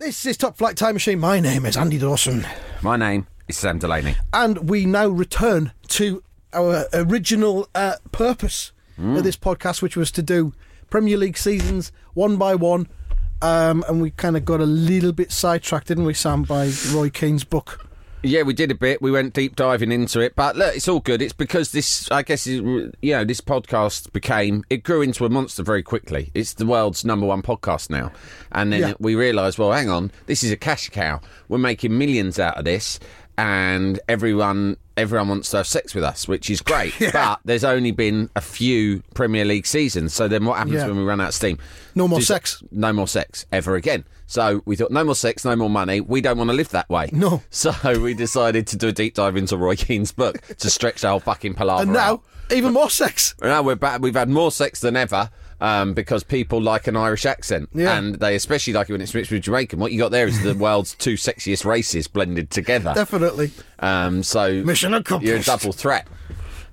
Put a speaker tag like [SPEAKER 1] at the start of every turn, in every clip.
[SPEAKER 1] This is Top Flight Time Machine. My name is Andy Dawson.
[SPEAKER 2] My name is Sam Delaney.
[SPEAKER 1] And we now return to our original uh, purpose of this podcast, which was to do Premier League seasons one by one. Um, and we kind of got a little bit sidetracked, didn't we, Sam, by Roy Keane's book?
[SPEAKER 2] Yeah, we did a bit. We went deep diving into it, but look, it's all good. It's because this, I guess, is- you know, this podcast became it grew into a monster very quickly. It's the world's number one podcast now, and then
[SPEAKER 1] Yeah.
[SPEAKER 2] we realised, well, hang on, this is a cash cow. We're making millions out of this, and everyone everyone wants to have sex with us, which is great. But there's only been a few Premier League seasons, so then what happens
[SPEAKER 1] Yeah.
[SPEAKER 2] when we run out of steam?
[SPEAKER 1] No more sex.
[SPEAKER 2] No more sex ever again. So we thought, no more sex, no more money. We don't want to live that way.
[SPEAKER 1] No.
[SPEAKER 2] So we decided to do a deep dive into Roy Keane's book to stretch our fucking palaver
[SPEAKER 1] and now,
[SPEAKER 2] out.
[SPEAKER 1] even more sex.
[SPEAKER 2] Now we're back. We've had more sex than ever. Um, because people like an Irish accent,
[SPEAKER 1] Yeah.
[SPEAKER 2] and they especially like it when it's mixed with Jamaican. What you got there is the world's two sexiest races blended together.
[SPEAKER 1] Definitely.
[SPEAKER 2] Um, so
[SPEAKER 1] Mission accomplished.
[SPEAKER 2] you're a double threat.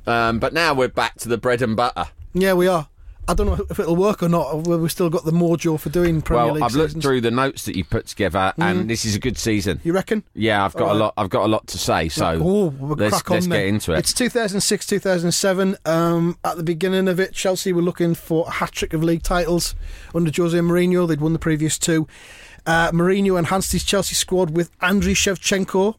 [SPEAKER 2] Um, but now we're back to the bread and butter.
[SPEAKER 1] Yeah, we are. I don't know if it'll work or not. We've still got the mojo for doing Premier
[SPEAKER 2] well,
[SPEAKER 1] League
[SPEAKER 2] I've looked
[SPEAKER 1] seasons. Mm-hmm.
[SPEAKER 2] through the notes that you put together, and this is a good season.
[SPEAKER 1] You reckon?
[SPEAKER 2] Yeah, I've got
[SPEAKER 1] All
[SPEAKER 2] a
[SPEAKER 1] right.
[SPEAKER 2] lot. I've got a lot to say. So
[SPEAKER 1] Oh, we'll
[SPEAKER 2] let's, let's get into it.
[SPEAKER 1] It's 2006, 2007. Um, at the beginning of it, Chelsea were looking for a hat trick of league titles under Jose Mourinho. They'd won the previous two. Uh, Mourinho enhanced his Chelsea squad with Andriy Shevchenko.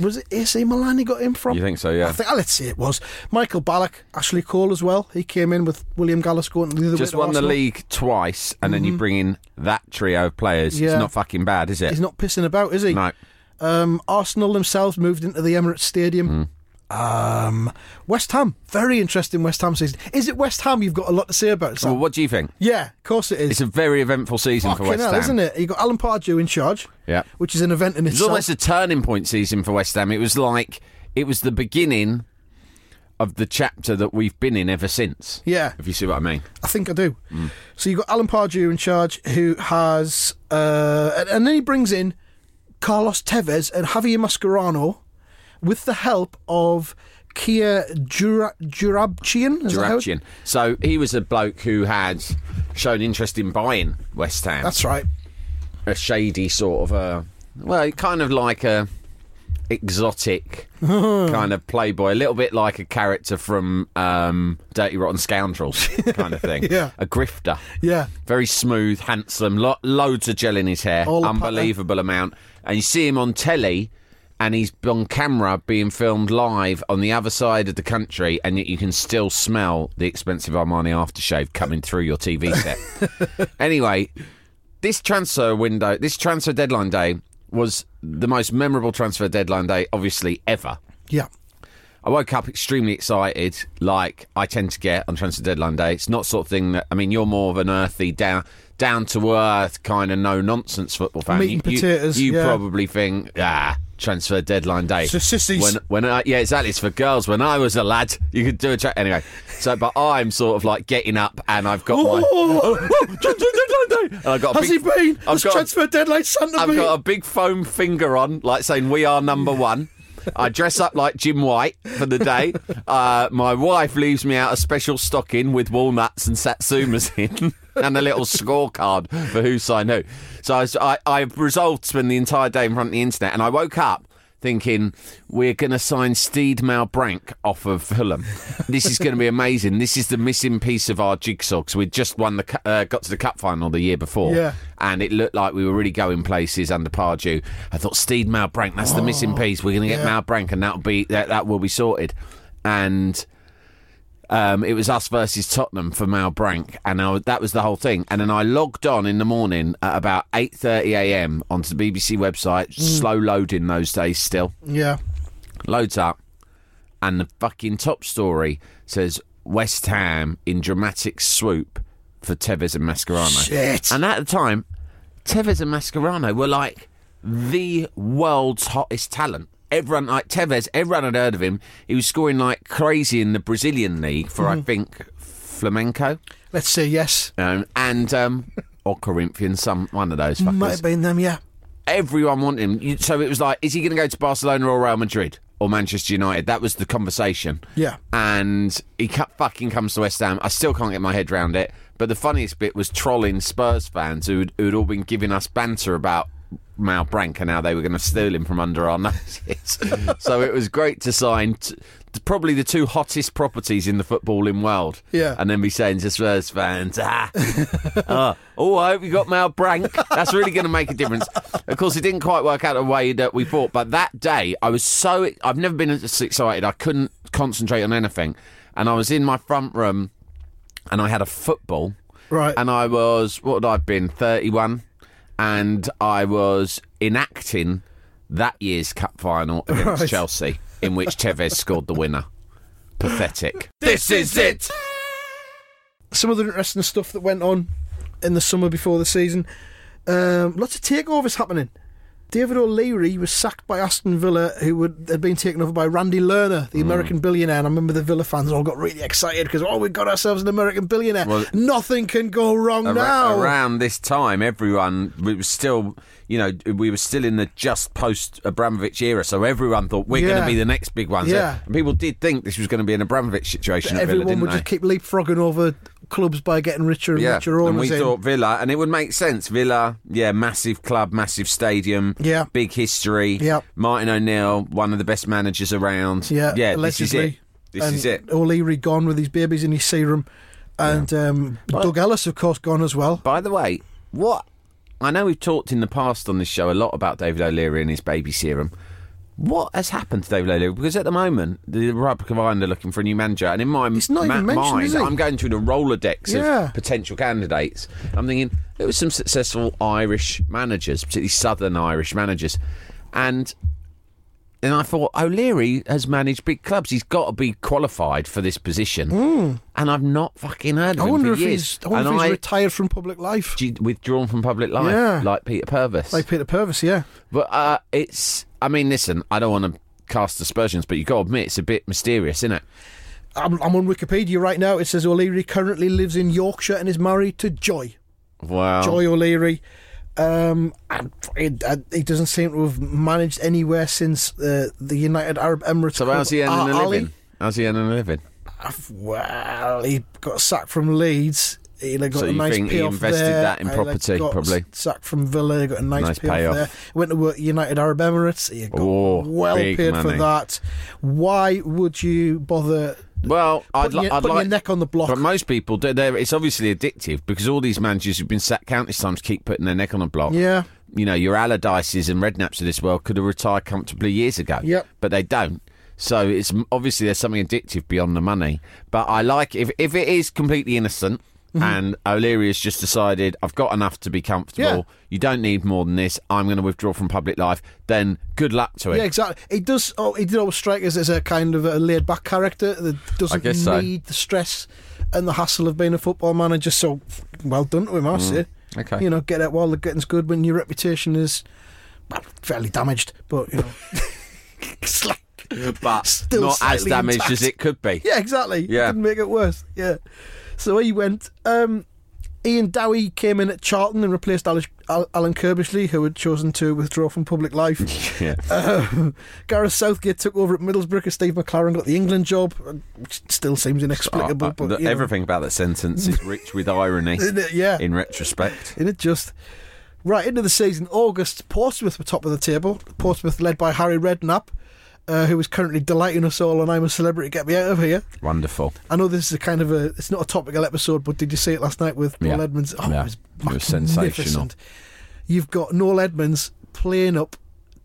[SPEAKER 1] Was it AC Milan he got him from?
[SPEAKER 2] You think so, yeah.
[SPEAKER 1] I think, let's see, it was. Michael Ballack, Ashley Cole as well. He came in with William Gallas going the other
[SPEAKER 2] Just won the league twice, and then you bring in that trio of players.
[SPEAKER 1] Yeah.
[SPEAKER 2] It's not fucking bad, is it?
[SPEAKER 1] He's not pissing about, is he?
[SPEAKER 2] No.
[SPEAKER 1] Um, Arsenal themselves moved into the Emirates Stadium.
[SPEAKER 2] Hmm.
[SPEAKER 1] Um, West Ham, very interesting West Ham season. Is it West Ham? You've got a lot to say about. Sam?
[SPEAKER 2] Well, what do you think?
[SPEAKER 1] yeah, of course it is.
[SPEAKER 2] It's a very eventful season for West
[SPEAKER 1] hell,
[SPEAKER 2] Ham,
[SPEAKER 1] isn't it? You got Alan Pardew in charge.
[SPEAKER 2] Yeah.
[SPEAKER 1] which is an event in
[SPEAKER 2] It was
[SPEAKER 1] itself.
[SPEAKER 2] almost a turning point season for West Ham. It was like it was the beginning of the chapter that we've been in ever since.
[SPEAKER 1] Yeah.
[SPEAKER 2] if you see what I mean.
[SPEAKER 1] I think I do.
[SPEAKER 2] Hmm.
[SPEAKER 1] So you've got Alan Pardew in charge, who has, uh, and, and then he brings in Carlos Tevez and Javier Mascherano with the help of Kia Jura- Joorabchian. Is that how it-
[SPEAKER 2] Joorabchian. So he was a bloke who had shown interest in buying West Ham.
[SPEAKER 1] That's right.
[SPEAKER 2] a shady sort of a well, kind of like a exotic kind of playboy, a little bit like a character from um, Dirty Rotten Scoundrels kind of thing.
[SPEAKER 1] Yeah.
[SPEAKER 2] a grifter.
[SPEAKER 1] Yeah.
[SPEAKER 2] Very smooth, handsome, lo- loads of gel in his hair,
[SPEAKER 1] All
[SPEAKER 2] unbelievable amount. And you see him on telly, and he's on camera being filmed live on the other side of the country, and yet you can still smell the expensive Armani aftershave coming through your TV set. anyway, this transfer window, this transfer deadline day was the most memorable transfer deadline day, obviously, ever.
[SPEAKER 1] Yeah.
[SPEAKER 2] I woke up extremely excited, like I tend to get on transfer deadline day. It's not sort of thing that I mean. You're more of an earthy, down down to earth kind of no nonsense football fan.
[SPEAKER 1] Meat
[SPEAKER 2] you,
[SPEAKER 1] and
[SPEAKER 2] you-
[SPEAKER 1] potatoes,
[SPEAKER 2] You,
[SPEAKER 1] yeah.
[SPEAKER 2] probably think ah. Transfer deadline day.
[SPEAKER 1] So sissies.
[SPEAKER 2] When, when I, yeah, exactly. It's for girls. When I was a lad, you could do a tra- anyway. So, but I'm sort of like getting up, and I've got my
[SPEAKER 1] Oh,
[SPEAKER 2] transfer deadline day. And I've got a
[SPEAKER 1] has
[SPEAKER 2] big,
[SPEAKER 1] he been?
[SPEAKER 2] I've
[SPEAKER 1] Has
[SPEAKER 2] got
[SPEAKER 1] transfer deadline Santa
[SPEAKER 2] I've
[SPEAKER 1] been?
[SPEAKER 2] got a big foam finger on, like saying we are number one. I dress up like Jim White for the day. Uh, my wife leaves me out a special stocking with walnuts and satsumas in, and a little scorecard for who signed who. So I, was- I, I resolved to spend the entire day in front of the internet, and I woke up thinking we're going to sign Steed Malbranque off of Fulham. This is going to be amazing. This is the missing piece of our jigsaw because we'd just won the uh, got to the cup final the year before,
[SPEAKER 1] Yeah.
[SPEAKER 2] and it looked like we were really going places under Pardew. I thought Steed Malbranque, that's the missing piece. We're going to get
[SPEAKER 1] Oh, yeah.
[SPEAKER 2] Malbranque, and that'll be that that will be sorted. And Um, it was us versus Tottenham for Malbranque, and I, that was the whole thing. And then I logged on in the morning at about eight thirty a.m. onto the BBC website, slow loading those days still
[SPEAKER 1] Yeah.
[SPEAKER 2] loads up, and the fucking top story says West Ham in dramatic swoop for Tevez and Mascherano.
[SPEAKER 1] Shit.
[SPEAKER 2] And at the time, Tevez and Mascherano were like the world's hottest talent. Everyone like Tevez, everyone had heard of him. He was scoring like crazy in the Brazilian league for I think Flamengo
[SPEAKER 1] Let's say yes.
[SPEAKER 2] um, and um, or Corinthians, some one of those fuckers
[SPEAKER 1] Might have been them, yeah.
[SPEAKER 2] everyone wanted him. So it was like, is he going to go to Barcelona or Real Madrid or Manchester United? That was the conversation.
[SPEAKER 1] Yeah.
[SPEAKER 2] And he cu- fucking comes to West Ham. I still can't get my head round it. But the funniest bit was trolling Spurs fans who'd, who'd all been giving us banter about Malbranque and how they were going to steal him from under our noses. so it was great to sign t- probably the two hottest properties in the footballing world.
[SPEAKER 1] Yeah.
[SPEAKER 2] And then be saying to Spurs fans, ah, Ah, oh, I hope you got Malbranque. That's really going to make a difference. Of course, it didn't quite work out the way that we thought, but that day I was so I've never been this excited. I couldn't concentrate on anything, and I was in my front room, and I had a football,
[SPEAKER 1] Right.
[SPEAKER 2] and I was what had I been thirty one, and I was enacting that year's cup final against
[SPEAKER 1] Right.
[SPEAKER 2] Chelsea, in which Tevez scored the winner. Pathetic. This is it.
[SPEAKER 1] Some other interesting stuff that went on in the summer before the season. Um, lots of takeovers happening. David O'Leary was sacked by Aston Villa, who would, had been taken over by Randy Lerner, the mm. American billionaire. And I remember the Villa fans all got really excited because, oh, we got ourselves an American billionaire.
[SPEAKER 2] Well-
[SPEAKER 1] Nothing can go wrong
[SPEAKER 2] Ar-
[SPEAKER 1] now.
[SPEAKER 2] Around this time, everyone we was still, you know, we were still in the just post Abramovich era, so everyone thought we're going to be the next big ones.
[SPEAKER 1] Yeah.
[SPEAKER 2] and people did think this was going to be an Abramovich situation. At Villa,
[SPEAKER 1] Everyone
[SPEAKER 2] didn't
[SPEAKER 1] would
[SPEAKER 2] they?
[SPEAKER 1] just keep leapfrogging over clubs by getting richer and
[SPEAKER 2] yeah,
[SPEAKER 1] richer
[SPEAKER 2] and we
[SPEAKER 1] in.
[SPEAKER 2] thought Villa, and it would make sense. Villa, yeah, massive club, massive stadium,
[SPEAKER 1] Yeah.
[SPEAKER 2] big history.
[SPEAKER 1] Yeah.
[SPEAKER 2] Martin O'Neill, one of the best managers around.
[SPEAKER 1] Yeah,
[SPEAKER 2] yeah,
[SPEAKER 1] allegedly.
[SPEAKER 2] this is it. This
[SPEAKER 1] and
[SPEAKER 2] is it.
[SPEAKER 1] O'Leary gone with his babies in his serum, and um, Doug Ellis, of course, gone as well.
[SPEAKER 2] By the way, what I know we've talked in the past on this show a lot about David O'Leary and his baby serum. What has happened to David O'Leary? Because at the moment, the Republic of Ireland are looking for a new manager, and in my
[SPEAKER 1] It's not
[SPEAKER 2] ma-
[SPEAKER 1] even
[SPEAKER 2] mind? I'm going through the Rolodex
[SPEAKER 1] Yeah.
[SPEAKER 2] of potential candidates. I'm thinking there were some successful Irish managers, particularly Southern Irish managers, and and I thought O'Leary has managed big clubs. He's got to be qualified for this position, and I've not fucking heard of.
[SPEAKER 1] I
[SPEAKER 2] him
[SPEAKER 1] wonder
[SPEAKER 2] for
[SPEAKER 1] if
[SPEAKER 2] years.
[SPEAKER 1] he's, I wonder
[SPEAKER 2] and
[SPEAKER 1] if he's
[SPEAKER 2] I-
[SPEAKER 1] retired from public life,
[SPEAKER 2] withdrawn from public life,
[SPEAKER 1] Yeah.
[SPEAKER 2] like Peter Purves.
[SPEAKER 1] like Peter Purves. Yeah,
[SPEAKER 2] but uh, it's, I mean, listen, I don't want to cast aspersions, but you've got to admit it's a bit mysterious, isn't it?
[SPEAKER 1] I'm, I'm on Wikipedia right now. It says O'Leary currently lives in Yorkshire and is married to Joy.
[SPEAKER 2] Wow.
[SPEAKER 1] Joy O'Leary. Um, and he, uh, he doesn't seem to have managed anywhere since uh, the United Arab Emirates.
[SPEAKER 2] So how's he earning a living? How's he earning a living?
[SPEAKER 1] Well, he got sacked from Leeds. He like, got
[SPEAKER 2] So
[SPEAKER 1] a
[SPEAKER 2] you
[SPEAKER 1] nice
[SPEAKER 2] think he invested
[SPEAKER 1] there.
[SPEAKER 2] that in
[SPEAKER 1] uh, like,
[SPEAKER 2] property,
[SPEAKER 1] got
[SPEAKER 2] probably?
[SPEAKER 1] Sacked from Villa, got a nice,
[SPEAKER 2] Nice
[SPEAKER 1] payoff,
[SPEAKER 2] payoff.
[SPEAKER 1] there. Went to work United Arab Emirates. He got
[SPEAKER 2] Oh,
[SPEAKER 1] well paid for that. Why would you bother
[SPEAKER 2] Well, I'd, li-
[SPEAKER 1] your,
[SPEAKER 2] I'd like.
[SPEAKER 1] your neck on the block?
[SPEAKER 2] But most people, do- they're, it's obviously addictive because all these managers who've been sacked countless times keep putting their neck on the block.
[SPEAKER 1] Yeah.
[SPEAKER 2] You know, your Allardyces and Redknaps of this world could have retired comfortably years ago.
[SPEAKER 1] Yep.
[SPEAKER 2] But they don't. So it's obviously there's something addictive beyond the money. But I like if if it is completely innocent. And O'Leary has just decided I've got enough to be comfortable.
[SPEAKER 1] Yeah.
[SPEAKER 2] You don't need more than this. I'm going to withdraw from public life. Then good luck to it.
[SPEAKER 1] Yeah, exactly. He does. Oh, he did always strike us as a kind of a laid-back character that doesn't
[SPEAKER 2] so.
[SPEAKER 1] need the stress and the hassle of being a football manager. So, well done to him, I say.
[SPEAKER 2] Mm. Okay.
[SPEAKER 1] You know, get out while the getting's good when your reputation is well, fairly damaged, but you know, like-
[SPEAKER 2] but
[SPEAKER 1] Still
[SPEAKER 2] not as damaged
[SPEAKER 1] intact.
[SPEAKER 2] as it could be.
[SPEAKER 1] yeah, exactly.
[SPEAKER 2] Yeah.
[SPEAKER 1] didn't make it worse. Yeah. So he went. Um, Ian Dowie came in at Charlton and replaced Alish, Al- Alan Curbishley, who had chosen to withdraw from public life.
[SPEAKER 2] Yeah.
[SPEAKER 1] Um, Gareth Southgate took over at Middlesbrough. as Steve McClaren got the England job, which still seems inexplicable.
[SPEAKER 2] Uh,
[SPEAKER 1] but
[SPEAKER 2] the-
[SPEAKER 1] know.
[SPEAKER 2] everything about that sentence is rich with irony
[SPEAKER 1] Isn't it? yeah,
[SPEAKER 2] in retrospect.
[SPEAKER 1] in it just right into the season. August, Portsmouth were top of the table. Portsmouth led by Harry Redknapp, uh, who is currently delighting us all. And I'm a celebrity. Get me out of here.
[SPEAKER 2] Wonderful.
[SPEAKER 1] I know this is a kind of a. It's not a topical episode, but did you see it last night with Noel
[SPEAKER 2] Yeah.
[SPEAKER 1] Edmonds? Oh,
[SPEAKER 2] Yeah.
[SPEAKER 1] it was,
[SPEAKER 2] It was sensational.
[SPEAKER 1] You've got Noel Edmonds playing up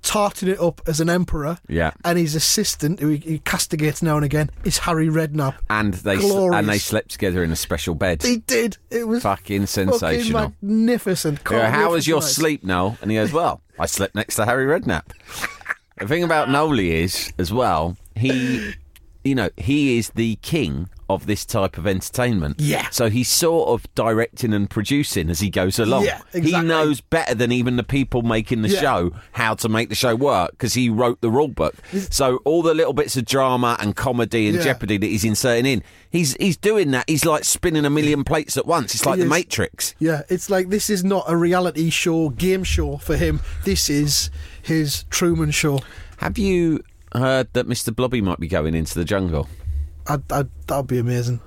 [SPEAKER 1] tarting it up as an emperor.
[SPEAKER 2] Yeah.
[SPEAKER 1] And his assistant, who he, castigates now and again, is Harry Redknapp.
[SPEAKER 2] and they s-
[SPEAKER 1] Glorious.
[SPEAKER 2] and they slept together in a special bed.
[SPEAKER 1] He did. It was
[SPEAKER 2] Fucking sensational.
[SPEAKER 1] magnificent.
[SPEAKER 2] Go, How was your
[SPEAKER 1] tonight."
[SPEAKER 2] sleep, Noel? And he goes, Well, I slept next to Harry Redknapp. the thing about Noley is, as well, he, you know, he is the king of this type of entertainment.
[SPEAKER 1] Yeah.
[SPEAKER 2] So he's sort of directing and producing as he goes along.
[SPEAKER 1] Yeah, exactly.
[SPEAKER 2] He knows better than even the people making the
[SPEAKER 1] Yeah.
[SPEAKER 2] show how to make the show work because he wrote the rule book. So all the little bits of drama and comedy and
[SPEAKER 1] Yeah.
[SPEAKER 2] jeopardy that he's inserting in, he's he's doing that. He's like spinning a million plates at once. It's like
[SPEAKER 1] He
[SPEAKER 2] the
[SPEAKER 1] is.
[SPEAKER 2] Matrix.
[SPEAKER 1] Yeah, it's like this is not a reality show, game show for him. This is his Truman show.
[SPEAKER 2] Have you heard that Mr. Blobby might be going into the jungle?
[SPEAKER 1] I'd, I'd, that'd be amazing.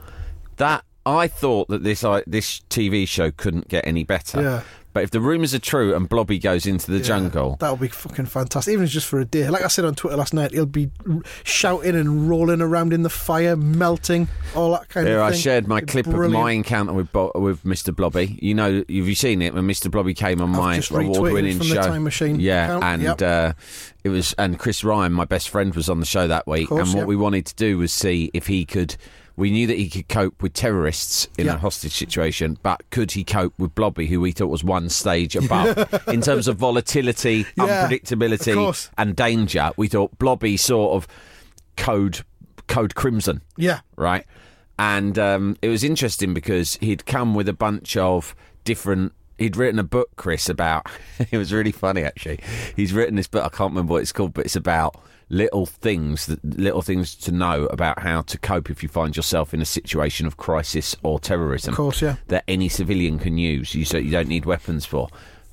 [SPEAKER 2] That I thought that this I this TV show couldn't get any better.
[SPEAKER 1] Yeah.
[SPEAKER 2] But if the rumours are true and Blobby goes into the jungle,
[SPEAKER 1] That would be fucking fantastic. Even if it's just for a day. Like I said on Twitter last night, he'll be r- shouting and rolling around in the fire, melting, all that kind
[SPEAKER 2] Here,
[SPEAKER 1] of thing.
[SPEAKER 2] Here I
[SPEAKER 1] shared my
[SPEAKER 2] clip of my encounter with Bo- with Mr. Blobby. You know, have you seen it when Mr. Blobby came on my award-winning show?
[SPEAKER 1] Time Machine
[SPEAKER 2] yeah,
[SPEAKER 1] account,
[SPEAKER 2] and
[SPEAKER 1] yep.
[SPEAKER 2] uh, it was and Chris Ryan, my best friend, was on the show that week.
[SPEAKER 1] course,
[SPEAKER 2] and what
[SPEAKER 1] yep.
[SPEAKER 2] we wanted to do was see if he could. We knew that he could cope with terrorists in
[SPEAKER 1] Yeah.
[SPEAKER 2] a hostage situation, but could he cope with Blobby, who we thought was one stage above in terms of volatility,
[SPEAKER 1] Yeah,
[SPEAKER 2] unpredictability, and danger? We thought Blobby sort of code code crimson
[SPEAKER 1] Yeah.
[SPEAKER 2] right? And um, it was interesting because he'd come with a bunch of different. He'd written a book, Chris, about. It was really funny, actually. He's written this book. I can't remember what it's called, but it's about little things, that, little things to know about how to cope if you find yourself in a situation of crisis or terrorism.
[SPEAKER 1] Of course, yeah.
[SPEAKER 2] That any civilian can use. You so you don't need weapons for.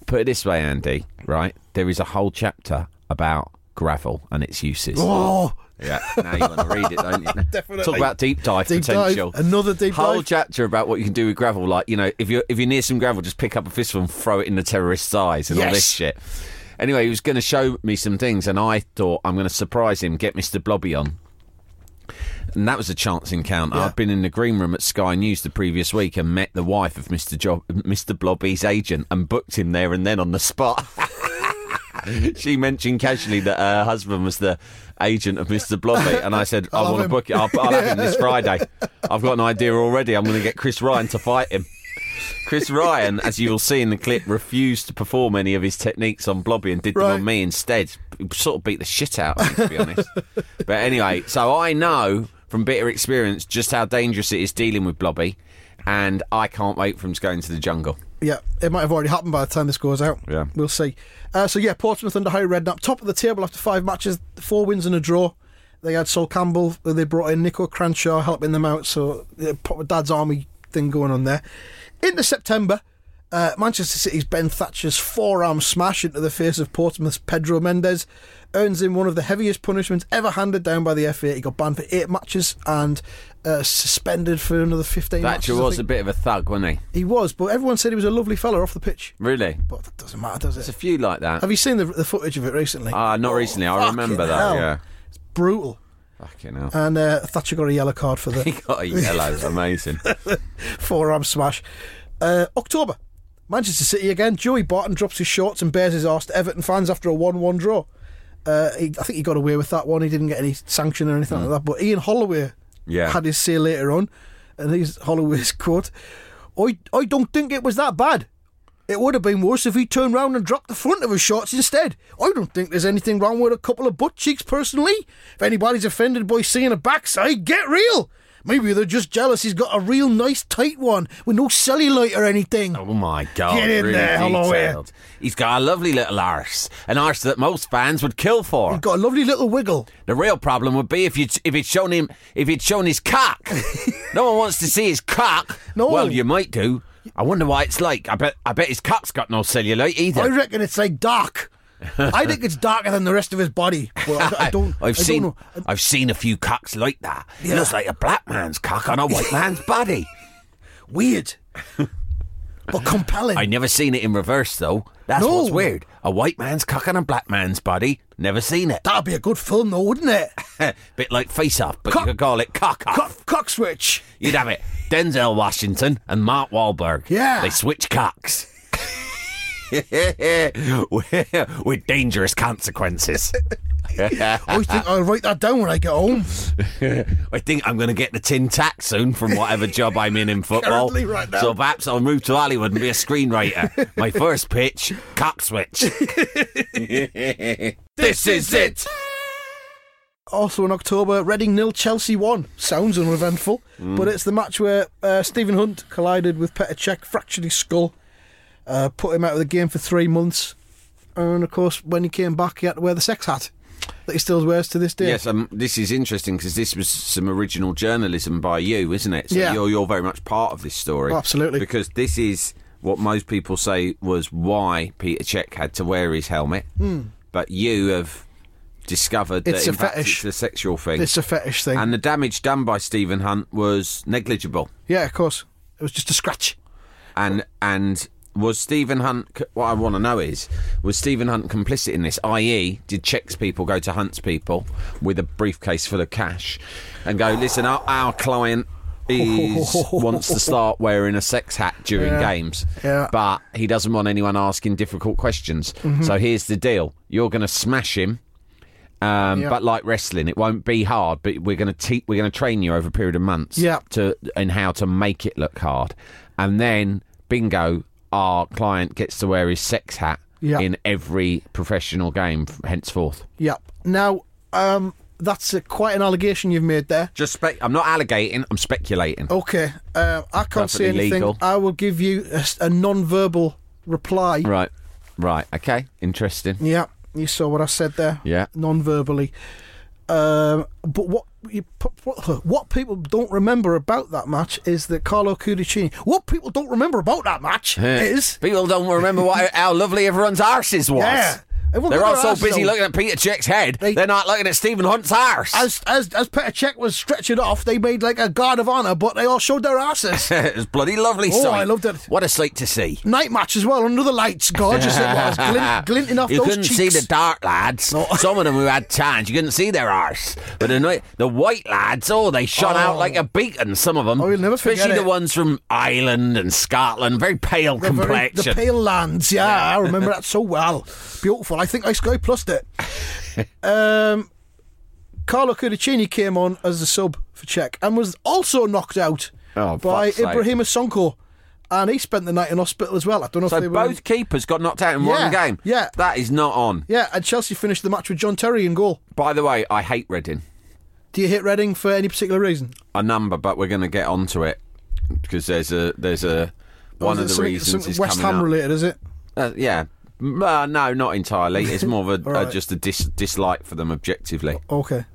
[SPEAKER 2] Put it this way, Andy. Right? There is a whole chapter about gravel and its uses.
[SPEAKER 1] Oh,
[SPEAKER 2] Yeah, now you want to read it, don't you?
[SPEAKER 1] Definitely.
[SPEAKER 2] Talk about deep dive
[SPEAKER 1] Deep dive.
[SPEAKER 2] potential.
[SPEAKER 1] Another deep
[SPEAKER 2] Whole
[SPEAKER 1] dive.
[SPEAKER 2] chapter about what you can do with gravel. Like you know, if you're if you're near some gravel, just pick up a fistful and throw it in the terrorist's eyes and all this shit. Anyway, he was going to show me some things, and I thought I'm going to surprise him, get Mister Blobby on. And that was a chance encounter.
[SPEAKER 1] Yeah.
[SPEAKER 2] I'd been in the green room at Sky News the previous week and met the wife of Mr. Jo- Mr. Blobby's agent and booked him there and then on the spot. she mentioned casually that her husband was the agent of Mr. Blobby, and I said, I,
[SPEAKER 1] love
[SPEAKER 2] want to book it. I'll, I'll have him this Friday. I've got an idea already. I'm going to get Chris Ryan to fight him. Chris Ryan, as you will see in the clip, refused to perform any of his techniques on Blobby and did them on me instead. Sort of beat the shit out of me, to be honest. But anyway, so I know from bitter experience just how dangerous it is dealing with Blobby, and I can't wait for him to go into the jungle.
[SPEAKER 1] Yeah, it might have already happened by the time this goes out.
[SPEAKER 2] Yeah.
[SPEAKER 1] We'll see. Uh, so, yeah, Portsmouth under Harry Redknapp, top of the table after five matches, four wins and a draw. They had Sol Campbell, they brought in Niko Kranjčar helping them out, so proper Dad's Army thing going on there. Into September, uh, Manchester City's Ben Thatcher's forearm smash into the face of Portsmouth's Pedro Mendes earns him one of the heaviest punishments ever handed down by the FA. He got banned for eight matches and uh, suspended for another 15
[SPEAKER 2] Thatcher
[SPEAKER 1] matches.
[SPEAKER 2] Was a bit of a thug, wasn't he?
[SPEAKER 1] He was, but everyone said he was a lovely fella off the pitch.
[SPEAKER 2] Really?
[SPEAKER 1] But that doesn't matter, does it?
[SPEAKER 2] There's a few like that.
[SPEAKER 1] Have you seen the, the footage of it recently?
[SPEAKER 2] Ah, not
[SPEAKER 1] Oh,
[SPEAKER 2] recently. I remember that.
[SPEAKER 1] hell.
[SPEAKER 2] Yeah.
[SPEAKER 1] It's brutal.
[SPEAKER 2] Fucking hell.
[SPEAKER 1] And uh, Thatcher got a yellow card for the.
[SPEAKER 2] he got a yellow. Amazing.
[SPEAKER 1] forearm smash. Uh, October. Manchester City again. Joey Barton drops his shorts and bears his arse to Everton fans after a 1 1 draw. Uh, he, I think he got away with that one. He didn't get any sanction or anything like that. But Ian Holloway
[SPEAKER 2] Yeah.
[SPEAKER 1] had his say later on. And here's Holloway's quote I, I don't think it was that bad. It would have been worse if he turned round and dropped the front of his shorts instead. I don't think there's anything wrong with a couple of butt cheeks personally. If anybody's offended by seeing a backside, get real. Maybe they're just jealous he's got a real nice tight one with no cellulite or anything.
[SPEAKER 2] Oh my god!
[SPEAKER 1] Get in
[SPEAKER 2] really
[SPEAKER 1] there, Holloway. Eh?
[SPEAKER 2] detailed. He's got a lovely little arse, an arse that most fans would kill for.
[SPEAKER 1] He's got a lovely little wiggle.
[SPEAKER 2] The real problem would be if you if it's shown him if it's shown his cock. no one wants to see his cock.
[SPEAKER 1] No.
[SPEAKER 2] Well, you might do. I wonder why it's like. I bet I bet his cock's got no cellulite either.
[SPEAKER 1] I reckon it's like dark. I think it's darker than the rest of his body. Well, I, I don't.
[SPEAKER 2] I've
[SPEAKER 1] I
[SPEAKER 2] seen
[SPEAKER 1] Don't know.
[SPEAKER 2] I've seen a few cocks like that. It looks like a black man's cock on a white man's body.
[SPEAKER 1] Weird, but compelling.
[SPEAKER 2] I never seen it in reverse though. That's
[SPEAKER 1] No.
[SPEAKER 2] what's weird. A white man's cock on a black man's body. Never seen it.
[SPEAKER 1] That'd be a good film, though, wouldn't it?
[SPEAKER 2] Bit like Face Off, but
[SPEAKER 1] Cock-
[SPEAKER 2] you could call it cock off.
[SPEAKER 1] Cock, cock switch.
[SPEAKER 2] You'd have it. Denzel Washington and Mark Wahlberg.
[SPEAKER 1] Yeah.
[SPEAKER 2] They switch cocks. with, dangerous consequences.
[SPEAKER 1] I think I'll write that down when I get home.
[SPEAKER 2] I think I'm going to get the tin tack soon from whatever job I'm in in football.
[SPEAKER 1] Currently right now.
[SPEAKER 2] So perhaps I'll move to Hollywood and be a screenwriter. My first pitch, cock switch. this is it.
[SPEAKER 1] Also in October, Reading nil, Chelsea one. Sounds uneventful,
[SPEAKER 2] Mm.
[SPEAKER 1] but it's the match where uh, Stephen Hunt collided with Petr Cech, fractured his skull, uh, put him out of the game for three months, and of course, when he came back, he had to wear the sex hat that he still wears to this day.
[SPEAKER 2] Yes, um, this is interesting because this was some original journalism by you, isn't it? So
[SPEAKER 1] Yeah.
[SPEAKER 2] you're, you're very much part of this story.
[SPEAKER 1] Oh, absolutely.
[SPEAKER 2] Because this is what most people say was why Peter Cech had to wear his helmet. But you have discovered.
[SPEAKER 1] It's
[SPEAKER 2] that
[SPEAKER 1] a
[SPEAKER 2] in fact
[SPEAKER 1] fetish.
[SPEAKER 2] it's a sexual thing.
[SPEAKER 1] It's a fetish thing.
[SPEAKER 2] and the damage done by Stephen Hunt was negligible.
[SPEAKER 1] yeah, of course. It was just a scratch.
[SPEAKER 2] And and was Stephen Hunt? What I want to know is was Stephen Hunt complicit in this? I.e., did Cech's people go to Hunt's people with a briefcase full of cash and go, listen, our, our client is wants to start wearing a sex hat during
[SPEAKER 1] Yeah.
[SPEAKER 2] games,
[SPEAKER 1] Yeah. Mm-hmm.
[SPEAKER 2] but he doesn't want anyone asking difficult questions. So here's the deal: you're going to smash him. Um,
[SPEAKER 1] Yeah.
[SPEAKER 2] But like wrestling, it won't be hard. But we're going to te- we're going to train you over a period of months
[SPEAKER 1] Yeah.
[SPEAKER 2] to in how to make it look hard, and then bingo, our client gets to wear his sex hat
[SPEAKER 1] Yeah.
[SPEAKER 2] in every professional game henceforth.
[SPEAKER 1] Yep. Now, um, that's uh quite an allegation you've made there.
[SPEAKER 2] Just spec. I'm not alligating. I'm speculating.
[SPEAKER 1] Okay, uh, I can't say anything.
[SPEAKER 2] legal.
[SPEAKER 1] I will give you a non-verbal reply.
[SPEAKER 2] Right, right. Okay, interesting.
[SPEAKER 1] Yeah, you saw what I said there.
[SPEAKER 2] Yeah.
[SPEAKER 1] non-verbally. Um, but what you, what what people don't remember about that match is that Carlo Cudicini. What people don't remember about that match is
[SPEAKER 2] People don't remember what how lovely everyone's arses was.
[SPEAKER 1] Yeah.
[SPEAKER 2] They're all so busy looking at Peter Cech's head,
[SPEAKER 1] They-
[SPEAKER 2] are not looking at Stephen Hunt's arse.
[SPEAKER 1] as as as Petr Cech was stretching off, they made like a guard of honour, but they all showed their asses.
[SPEAKER 2] it was bloody lovely
[SPEAKER 1] Oh,
[SPEAKER 2] sight.
[SPEAKER 1] I loved it.
[SPEAKER 2] What a sight to see.
[SPEAKER 1] Night match as well under the lights, gorgeous it was, glint, glinting off
[SPEAKER 2] you
[SPEAKER 1] those
[SPEAKER 2] couldn't
[SPEAKER 1] cheeks.
[SPEAKER 2] see the dark lads.
[SPEAKER 1] No.
[SPEAKER 2] Some of them who had tans, you couldn't see their arse. But the, ni- the white lads, oh, they shone out oh. like a beacon. Some of them,
[SPEAKER 1] Oh, you'll never forget
[SPEAKER 2] especially the ones from Ireland and Scotland, very pale
[SPEAKER 1] The very-
[SPEAKER 2] complexion.
[SPEAKER 1] the pale lands, yeah, I remember that so well. Beautiful. I think I Sky Plused it. um, Carlo Cudicini came on as the sub for Cech and was also knocked out
[SPEAKER 2] Oh,
[SPEAKER 1] by. Ibrahima Sonko. And he spent the night in hospital as well. I don't know
[SPEAKER 2] so
[SPEAKER 1] if they were.
[SPEAKER 2] both keepers got knocked out in
[SPEAKER 1] Yeah,
[SPEAKER 2] one game.
[SPEAKER 1] yeah.
[SPEAKER 2] that is not on.
[SPEAKER 1] Yeah, and Chelsea finished the match with John Terry in goal.
[SPEAKER 2] By the way, I hate Reading.
[SPEAKER 1] Do you hate Reading for any particular reason?
[SPEAKER 2] A number, but we're going to get onto it because there's a there's a one
[SPEAKER 1] Or
[SPEAKER 2] of the reasons is
[SPEAKER 1] West Ham
[SPEAKER 2] up.
[SPEAKER 1] related, is it?
[SPEAKER 2] Uh, yeah. Uh, no, not entirely. It's more of a,
[SPEAKER 1] right.
[SPEAKER 2] uh, just a dis- dislike for them objectively.
[SPEAKER 1] Okay.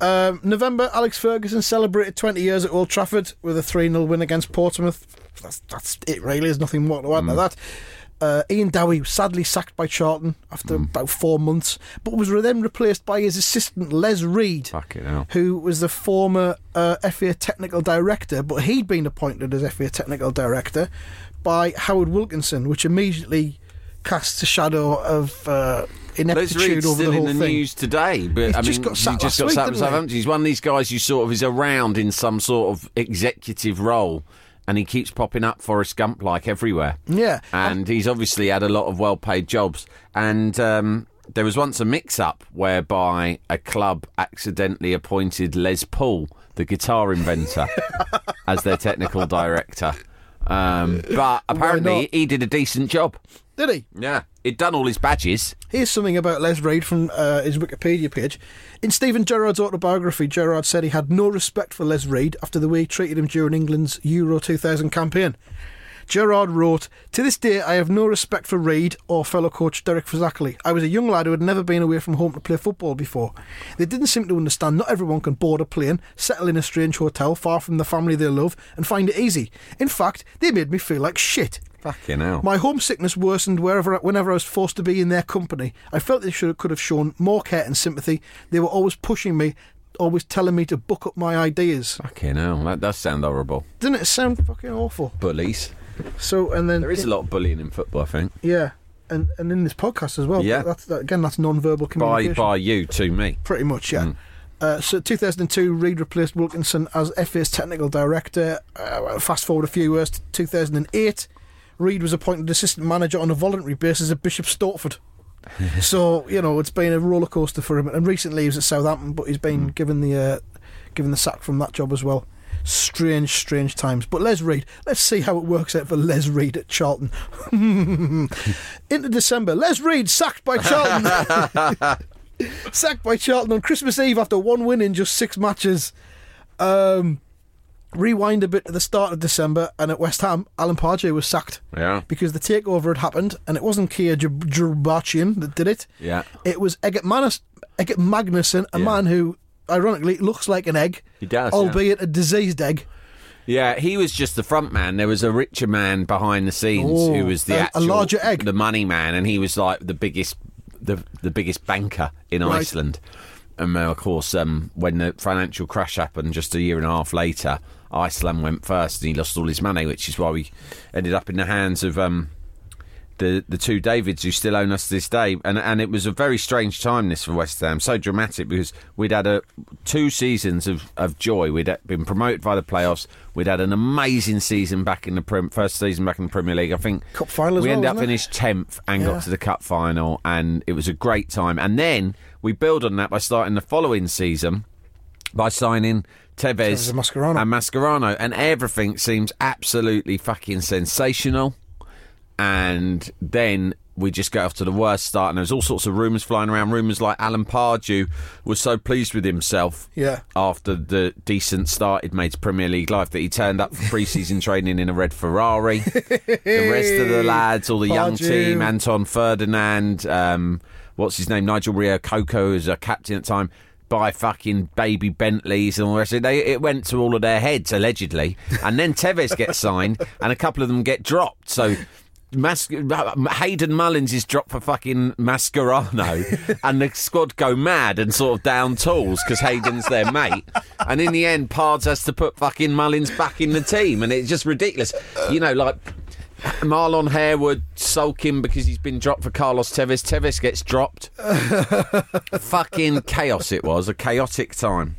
[SPEAKER 1] Um, November, Alex Ferguson celebrated 20 years at Old Trafford with a 3 0 win against Portsmouth. That's, that's it, really. There's nothing more to add to that. Uh, Ian Dowie was sadly sacked by Charlton after about four months, but was then replaced by his assistant Les Reed, who was the former uh, FA technical director, but he'd been appointed as FA technical director by Howard Wilkinson, which immediately casts a shadow of uh,
[SPEAKER 2] Reed's
[SPEAKER 1] over
[SPEAKER 2] still in the
[SPEAKER 1] thing.
[SPEAKER 2] news today, but
[SPEAKER 1] He's
[SPEAKER 2] I mean,
[SPEAKER 1] just got
[SPEAKER 2] he
[SPEAKER 1] sacked
[SPEAKER 2] just got sacked
[SPEAKER 1] didn't he?
[SPEAKER 2] Southampton. He's one of these guys who sort of is around in some sort of executive role, and he keeps popping up Forrest Gump like everywhere.
[SPEAKER 1] Yeah.
[SPEAKER 2] and he's obviously had a lot of well-paid jobs. And um, there was once a mix-up whereby a club accidentally appointed Les Paul, the guitar inventor, as their technical director. Um, but apparently,
[SPEAKER 1] not?
[SPEAKER 2] he did a decent job.
[SPEAKER 1] Did he?
[SPEAKER 2] Yeah, he'd done all his badges.
[SPEAKER 1] Here's something about Les Reed from uh, his Wikipedia page. In Steven Gerrard's autobiography, Gerrard said he had no respect for Les Reed after the way he treated him during England's Euro 2000 campaign. Gerrard wrote, To this day, I have no respect for Reed or fellow coach Derek Fazackerley. I was a young lad who had never been away from home to play football before. They didn't seem to understand not everyone can board a plane, settle in a strange hotel far from the family they love, and find it easy. In fact, they made me feel like shit.
[SPEAKER 2] Fucking hell.
[SPEAKER 1] My homesickness worsened wherever, whenever I was forced to be in their company. I felt they should, could have shown more care and sympathy. They were always pushing me, always telling me to book up my ideas.
[SPEAKER 2] Fucking hell, that does sound horrible.
[SPEAKER 1] Didn't it sound fucking awful?
[SPEAKER 2] Bullies.
[SPEAKER 1] So, and then
[SPEAKER 2] There is a lot of bullying in football, I think.
[SPEAKER 1] yeah, and and in this podcast as well.
[SPEAKER 2] Yeah.
[SPEAKER 1] that's that, again that's non-verbal communication.
[SPEAKER 2] by you to me.
[SPEAKER 1] Pretty much,
[SPEAKER 2] Mm.
[SPEAKER 1] yeah. Uh, so 2002, Reed replaced Wilkinson as FA's technical director. Uh, fast forward a few years to 2008. Reed was appointed assistant manager on a voluntary basis at Bishop Stortford. so you know it's been a roller coaster for him. And recently he was at Southampton, but he's been given the uh, given the sack from that job as well. Strange, strange times. But Les Reed, let's see how it works out for Les Reed at Charlton. Into December, Les Reed sacked by Charlton. sacked by Charlton on Christmas Eve after one win in just six matches. Um, rewind a bit to the start of December, and at West Ham, Alan Pardew was sacked.
[SPEAKER 2] Yeah.
[SPEAKER 1] Because the takeover had happened, and it wasn't Kia Joorabchian that did it.
[SPEAKER 2] Yeah.
[SPEAKER 1] It was Egert, Manus, Eggert Magnusson, a
[SPEAKER 2] Yeah.
[SPEAKER 1] man who, ironically, looks like an egg.
[SPEAKER 2] He does, yeah.
[SPEAKER 1] Albeit a diseased egg.
[SPEAKER 2] Yeah, he was just the front man. There was a richer man behind the scenes
[SPEAKER 1] Oh,
[SPEAKER 2] who was the
[SPEAKER 1] a- a
[SPEAKER 2] actual,
[SPEAKER 1] larger egg.
[SPEAKER 2] the money man, and he was like the biggest, the the biggest banker in
[SPEAKER 1] Right.
[SPEAKER 2] Iceland. And uh, of course, um, when the financial crash happened just a year and a half later, Iceland went first, and he lost all his money, which is why we ended up in the hands of um, the the two Davids who still own us to this day. And and it was a very strange time this for West Ham, so dramatic because we'd had a two seasons of, of joy. We'd been promoted by the playoffs. We'd had an amazing season back in the prem, first season back in the Premier League. I think
[SPEAKER 1] Cup final
[SPEAKER 2] we
[SPEAKER 1] well,
[SPEAKER 2] ended up finished tenth and
[SPEAKER 1] Yeah.
[SPEAKER 2] got to the cup final, and it was a great time. And then we build on that by starting the following season by signing Tevez
[SPEAKER 1] Tevez and Mascherano.
[SPEAKER 2] and Mascherano, and everything seems absolutely fucking sensational. And then we just get off to the worst start, and there's all sorts of rumours flying around. Rumours like Alan Pardew was so pleased with himself
[SPEAKER 1] Yeah.
[SPEAKER 2] after the decent start he'd made to Premier League life that he turned up for pre-season training in a red Ferrari. the rest of the lads, all the young team, Anton Ferdinand, um, what's his name, Nigel Reo-Coker as a captain at the time. Buy fucking baby Bentleys and all the rest of it. They, it went to all of their heads, allegedly. And then Tevez gets signed, and a couple of them get dropped. So Mas- Hayden Mullins is dropped for fucking Mascherano, and the squad go mad and sort of down tools because Hayden's their mate. And in the end, Pards has to put fucking Mullins back in the team, and it's just ridiculous. You know, like Marlon Harewood sulking because he's been dropped for Carlos Tevez. Tevez gets dropped. fucking chaos it was, a chaotic time.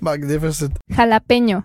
[SPEAKER 1] Magnificent.
[SPEAKER 3] Jalapeño.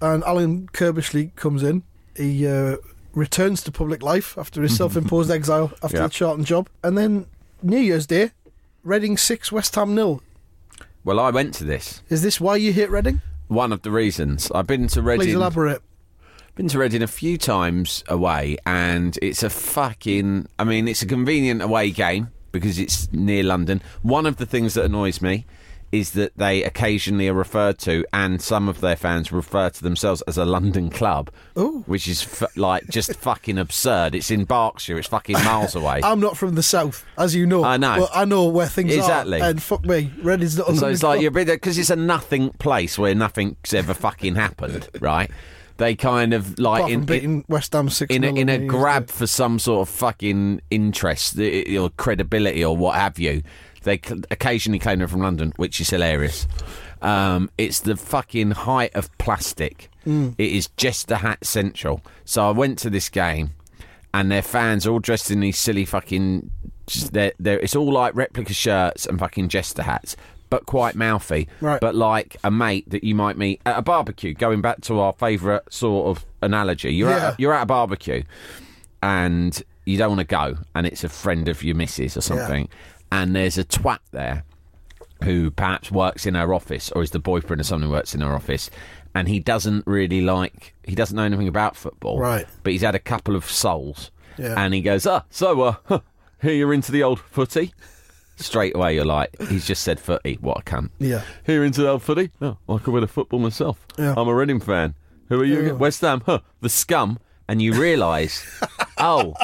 [SPEAKER 1] and Alan Curbishley comes in. He uh, returns to public life after his self-imposed exile after
[SPEAKER 2] Yeah.
[SPEAKER 1] the Charlton job, and then New Year's Day, Reading six, West Ham nil.
[SPEAKER 2] Well, I went to this.
[SPEAKER 1] Is this why you hate Reading?
[SPEAKER 2] One of the reasons I've been to Reading.
[SPEAKER 1] Please elaborate.
[SPEAKER 2] Been to Reading a few times away, and it's a fucking. I mean, it's a convenient away game because it's near London. One of the things that annoys me is that they occasionally are referred to, and some of their fans refer to themselves as a London club,
[SPEAKER 1] Ooh.
[SPEAKER 2] which is f- like just fucking absurd. It's in Berkshire. It's fucking miles away.
[SPEAKER 1] I'm not from the south, as you know.
[SPEAKER 2] I know.
[SPEAKER 1] But I know where things
[SPEAKER 2] Exactly.
[SPEAKER 1] are. And fuck me, Reading's not a
[SPEAKER 2] So
[SPEAKER 1] London
[SPEAKER 2] it's like
[SPEAKER 1] club.
[SPEAKER 2] you're there because it's a nothing place where nothing's ever fucking happened, right? They kind of like in,
[SPEAKER 1] beating West Ham 6
[SPEAKER 2] in a, in a grab for some sort of fucking interest or credibility or what have you. They occasionally claim they're from London, which is hilarious. Um, it's the fucking height of plastic.
[SPEAKER 1] Mm.
[SPEAKER 2] It is just the hat central. So I went to this game, and their fans are all dressed in these silly fucking. They're, they're, it's all like replica shirts and fucking jester hats. but quite mouthy.
[SPEAKER 1] Right.
[SPEAKER 2] But like a mate that you might meet at a barbecue. Going back to our favourite sort of analogy, you're
[SPEAKER 1] Yeah.
[SPEAKER 2] at a, you're at a barbecue, and you don't want to go, and it's a friend of your missus or something, and there's a twat there who perhaps works in her office or is the boyfriend of someone who works in her office and he doesn't really like he doesn't know anything about football
[SPEAKER 1] Right.
[SPEAKER 2] but he's had a couple of souls
[SPEAKER 1] Yeah.
[SPEAKER 2] and he goes ah so uh huh, here you're into the old footy straight away you're like he's just said footy what a cunt
[SPEAKER 1] Yeah.
[SPEAKER 2] here into the old footy oh I could win a football myself
[SPEAKER 1] Yeah.
[SPEAKER 2] I'm a Reading fan who are you again? West Ham huh the scum and you realise oh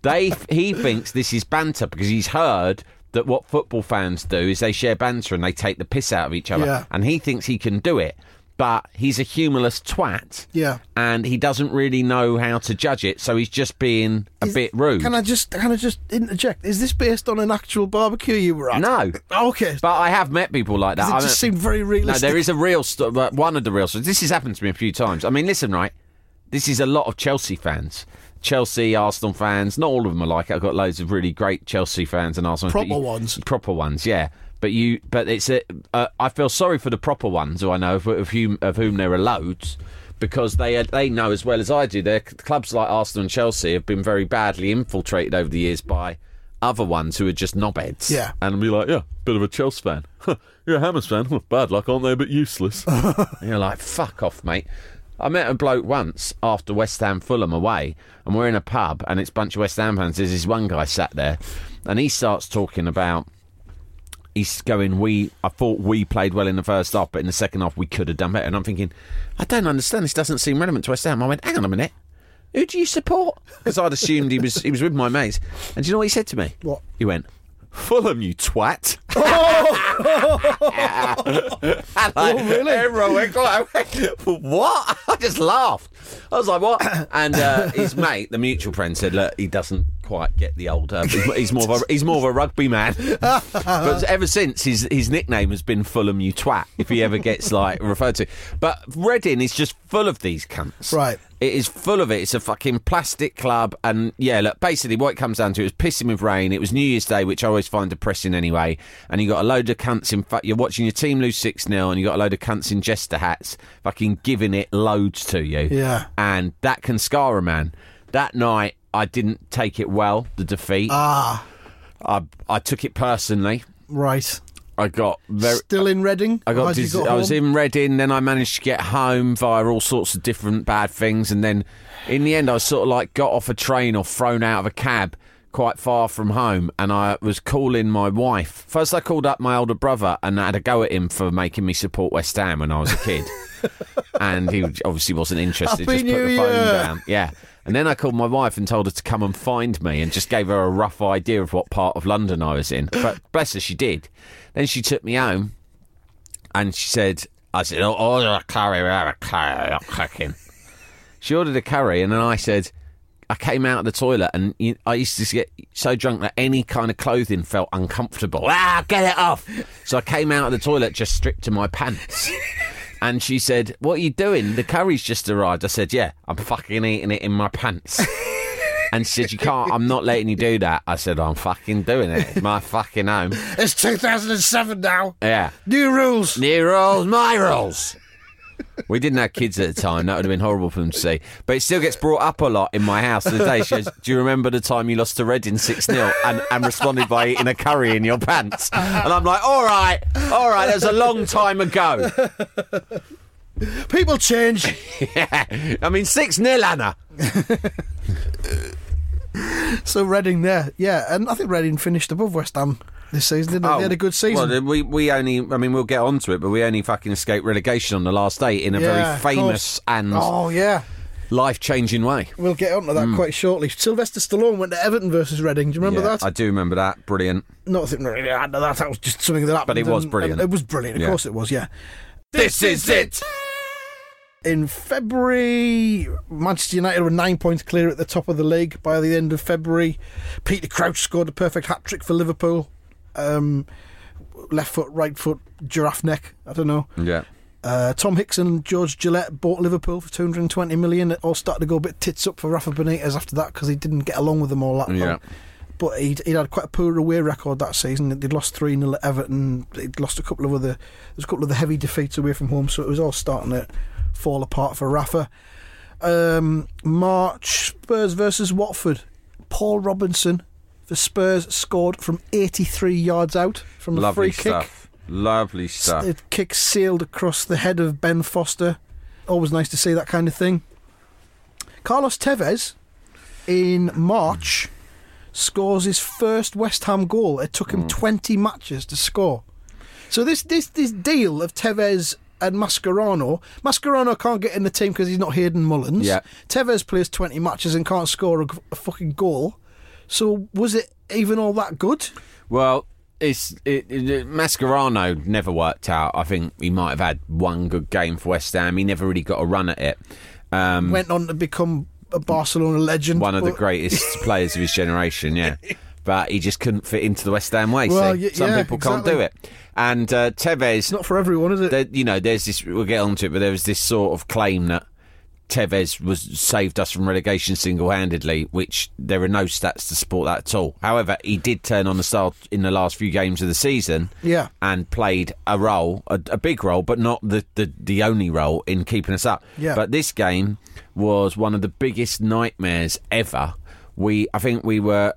[SPEAKER 2] they he thinks this is banter because he's heard that what football fans do is they share banter and they take the piss out of each other
[SPEAKER 1] Yeah.
[SPEAKER 2] and he thinks he can do it but he's a humorless twat
[SPEAKER 1] Yeah.
[SPEAKER 2] and he doesn't really know how to judge it so he's just being a
[SPEAKER 1] Is-
[SPEAKER 2] bit rude
[SPEAKER 1] Can I just can I just interject? Is this based on an actual barbecue you were at?
[SPEAKER 2] no
[SPEAKER 1] Okay.
[SPEAKER 2] but I have met people like that
[SPEAKER 1] it
[SPEAKER 2] I
[SPEAKER 1] just seemed very
[SPEAKER 2] No, there is a real story. One of the real stories. This has happened to me a few times. I mean, listen, right? This is a lot of Chelsea fans. Chelsea, Arsenal fans. Not all of them are like it. I've got loads of really great Chelsea fans and Arsenal.
[SPEAKER 1] Proper
[SPEAKER 2] you-
[SPEAKER 1] ones.
[SPEAKER 2] Proper ones, yeah. But you, but it's a. Uh, I feel sorry for the proper ones who I know of, of whom of whom there are loads. Because they they know as well as I do, their clubs like Arsenal and Chelsea have been very badly infiltrated over the years by other ones who are just knobheads.
[SPEAKER 1] Yeah.
[SPEAKER 2] And be like, yeah, bit of a Chelsea fan. You're a Hammers fan. Huh, Bad luck, aren't they? But useless. and you're like, fuck off, mate. I met a bloke once after West Ham Fulham away, and we're in a pub, and it's a bunch of West Ham fans. There's this one guy sat there, and he starts talking about. He's going, we. I thought we played well in the first half, but in the second half we could have done better. And I'm thinking, I don't understand. This doesn't seem relevant to West Ham. I went, hang on a minute. Who do you support? Because I'd assumed he was he was with my mates. And do you know what he said to me?
[SPEAKER 1] What?
[SPEAKER 2] He went, Fulham, you twat.
[SPEAKER 1] Oh, really?
[SPEAKER 2] Everyone went, what? I just laughed. I was like, what? And uh, his mate, the mutual friend, said, look, he doesn't quite get the old. Uh, he's, he's more of a he's more of a rugby man. but ever since, his his nickname has been Fulham, you twat. If he ever gets like referred to, but Reading is just full of these cunts.
[SPEAKER 1] Right.
[SPEAKER 2] It is full of it. It's a fucking plastic club. And yeah, look, basically what it comes down to is pissing with rain. It was New Year's Day, which I always find depressing anyway. And you got a load of cunts in fact, you're watching your team lose 6 0 and you got a load of cunts in jester hats fucking giving it loads to you.
[SPEAKER 1] Yeah.
[SPEAKER 2] And that can scar a man. That night, I didn't take it well, the defeat.
[SPEAKER 1] ah,
[SPEAKER 2] I, I took it personally.
[SPEAKER 1] right.
[SPEAKER 2] I got very.
[SPEAKER 1] Still in Reading.
[SPEAKER 2] I got. Dis-
[SPEAKER 1] got
[SPEAKER 2] I was in Reading, then I managed to get home via all sorts of different bad things, and then in the end, I sort of like got off a train or thrown out of a cab quite far from home, and I was calling my wife. First, I called up my older brother and I had a go at him for making me support West Ham when I was a kid, and he obviously wasn't interested.
[SPEAKER 1] Happy
[SPEAKER 2] just put
[SPEAKER 1] New
[SPEAKER 2] the phone
[SPEAKER 1] Year.
[SPEAKER 2] down. Yeah. And then I called my wife and told her to come and find me and just gave her a rough idea of what part of London I was in. But bless her, she did. Then she took me home and she said, I said, oh, order a curry, have a curry, not cooking. She ordered a curry and then I said, I came out of the toilet and I used to get so drunk that any kind of clothing felt uncomfortable. Ah, get it off. So I came out of the toilet just stripped to my pants. And she said, What are you doing? The curry's just arrived. I said, Yeah, I'm fucking eating it in my pants. and she said, You can't, I'm not letting you do that. I said, I'm fucking doing it. It's my fucking home.
[SPEAKER 1] It's 2007 now.
[SPEAKER 2] Yeah.
[SPEAKER 1] New rules.
[SPEAKER 2] New rules, my rules. We didn't have kids at the time. That would have been horrible for them to see. But it still gets brought up a lot in my house to the day. She goes, Do you remember the time you lost to Reading 6 0 and, and responded by eating a curry in your pants? And I'm like, All right, all right, that was a long time ago.
[SPEAKER 1] People change.
[SPEAKER 2] Yeah. I mean, 6 0, Anna.
[SPEAKER 1] so Reading there, yeah, and I think Reading finished above West Ham this season, didn't they? they had oh, a good season.
[SPEAKER 2] Oh, Well, we, we only, I mean, we'll get onto it, but we only fucking escaped relegation on the last day in a
[SPEAKER 1] Yeah,
[SPEAKER 2] very famous and
[SPEAKER 1] oh yeah,
[SPEAKER 2] life changing way.
[SPEAKER 1] we'll get onto that mm. quite shortly. Sylvester Stallone went to Everton versus Reading. Do you remember
[SPEAKER 2] Yeah,
[SPEAKER 1] that?
[SPEAKER 2] I do remember that. Brilliant.
[SPEAKER 1] Nothing really had that. That was just something that happened.
[SPEAKER 2] But it was
[SPEAKER 1] and-
[SPEAKER 2] brilliant.
[SPEAKER 1] and It was brilliant. Of
[SPEAKER 2] Yeah.
[SPEAKER 1] course, it was. Yeah.
[SPEAKER 2] This is it.
[SPEAKER 1] In February, Manchester United were nine points clear at the top of the league by the end of February. Peter Crouch scored a perfect hat trick for Liverpool. Um, left foot, right foot, giraffe neck. I don't know.
[SPEAKER 2] Yeah.
[SPEAKER 1] Uh, Tom Hickson and George Gillett bought Liverpool for 220 million. It all started to go a bit tits up for Rafa Benitez after that because he didn't get along with them all that
[SPEAKER 2] Yeah.
[SPEAKER 1] But he'd, he'd had quite a poor away record that season. They'd lost 3 0 at Everton. They'd lost a couple of other, there's a couple of the heavy defeats away from home, so it was all starting to fall apart for Rafa. Um, March, Spurs versus Watford. Paul Robinson for Spurs scored from 83 yards out from a
[SPEAKER 2] Lovely
[SPEAKER 1] free kick.
[SPEAKER 2] stuff. Lovely stuff.
[SPEAKER 1] The kick sailed across the head of Ben Foster. Always nice to see that kind of thing. Carlos Tevez in March scores his first West Ham goal. It took him 20 matches to score. So this this this deal of Tevez and Mascherano, Mascherano can't get in the team because he's not Hayden Mullins.
[SPEAKER 2] Yeah.
[SPEAKER 1] Tevez plays 20 matches and can't score a, a fucking goal. So was it even all that good?
[SPEAKER 2] Well, it's it, it, Mascherano never worked out. I think he might have had one good game for West Ham. He never really got a run at it. Um,
[SPEAKER 1] Went on to become a Barcelona legend.
[SPEAKER 2] one of the greatest players of his generation, yeah. But he just couldn't fit into the West Ham way.
[SPEAKER 1] Well,
[SPEAKER 2] see?
[SPEAKER 1] y-
[SPEAKER 2] Some
[SPEAKER 1] yeah,
[SPEAKER 2] people can't
[SPEAKER 1] exactly.
[SPEAKER 2] do it. And uh, Tevez,
[SPEAKER 1] It's not for everyone, is it?
[SPEAKER 2] there, you know, there's this. We'll get onto it, but there was this sort of claim that Tevez was saved us from relegation single-handedly, which there are no stats to support that at all. However, he did turn on the start in the last few games of the season,
[SPEAKER 1] Yeah.
[SPEAKER 2] and played a role, a, a big role, but not the, the the only role in keeping us up.
[SPEAKER 1] Yeah.
[SPEAKER 2] But this game was one of the biggest nightmares ever. We, I think we were,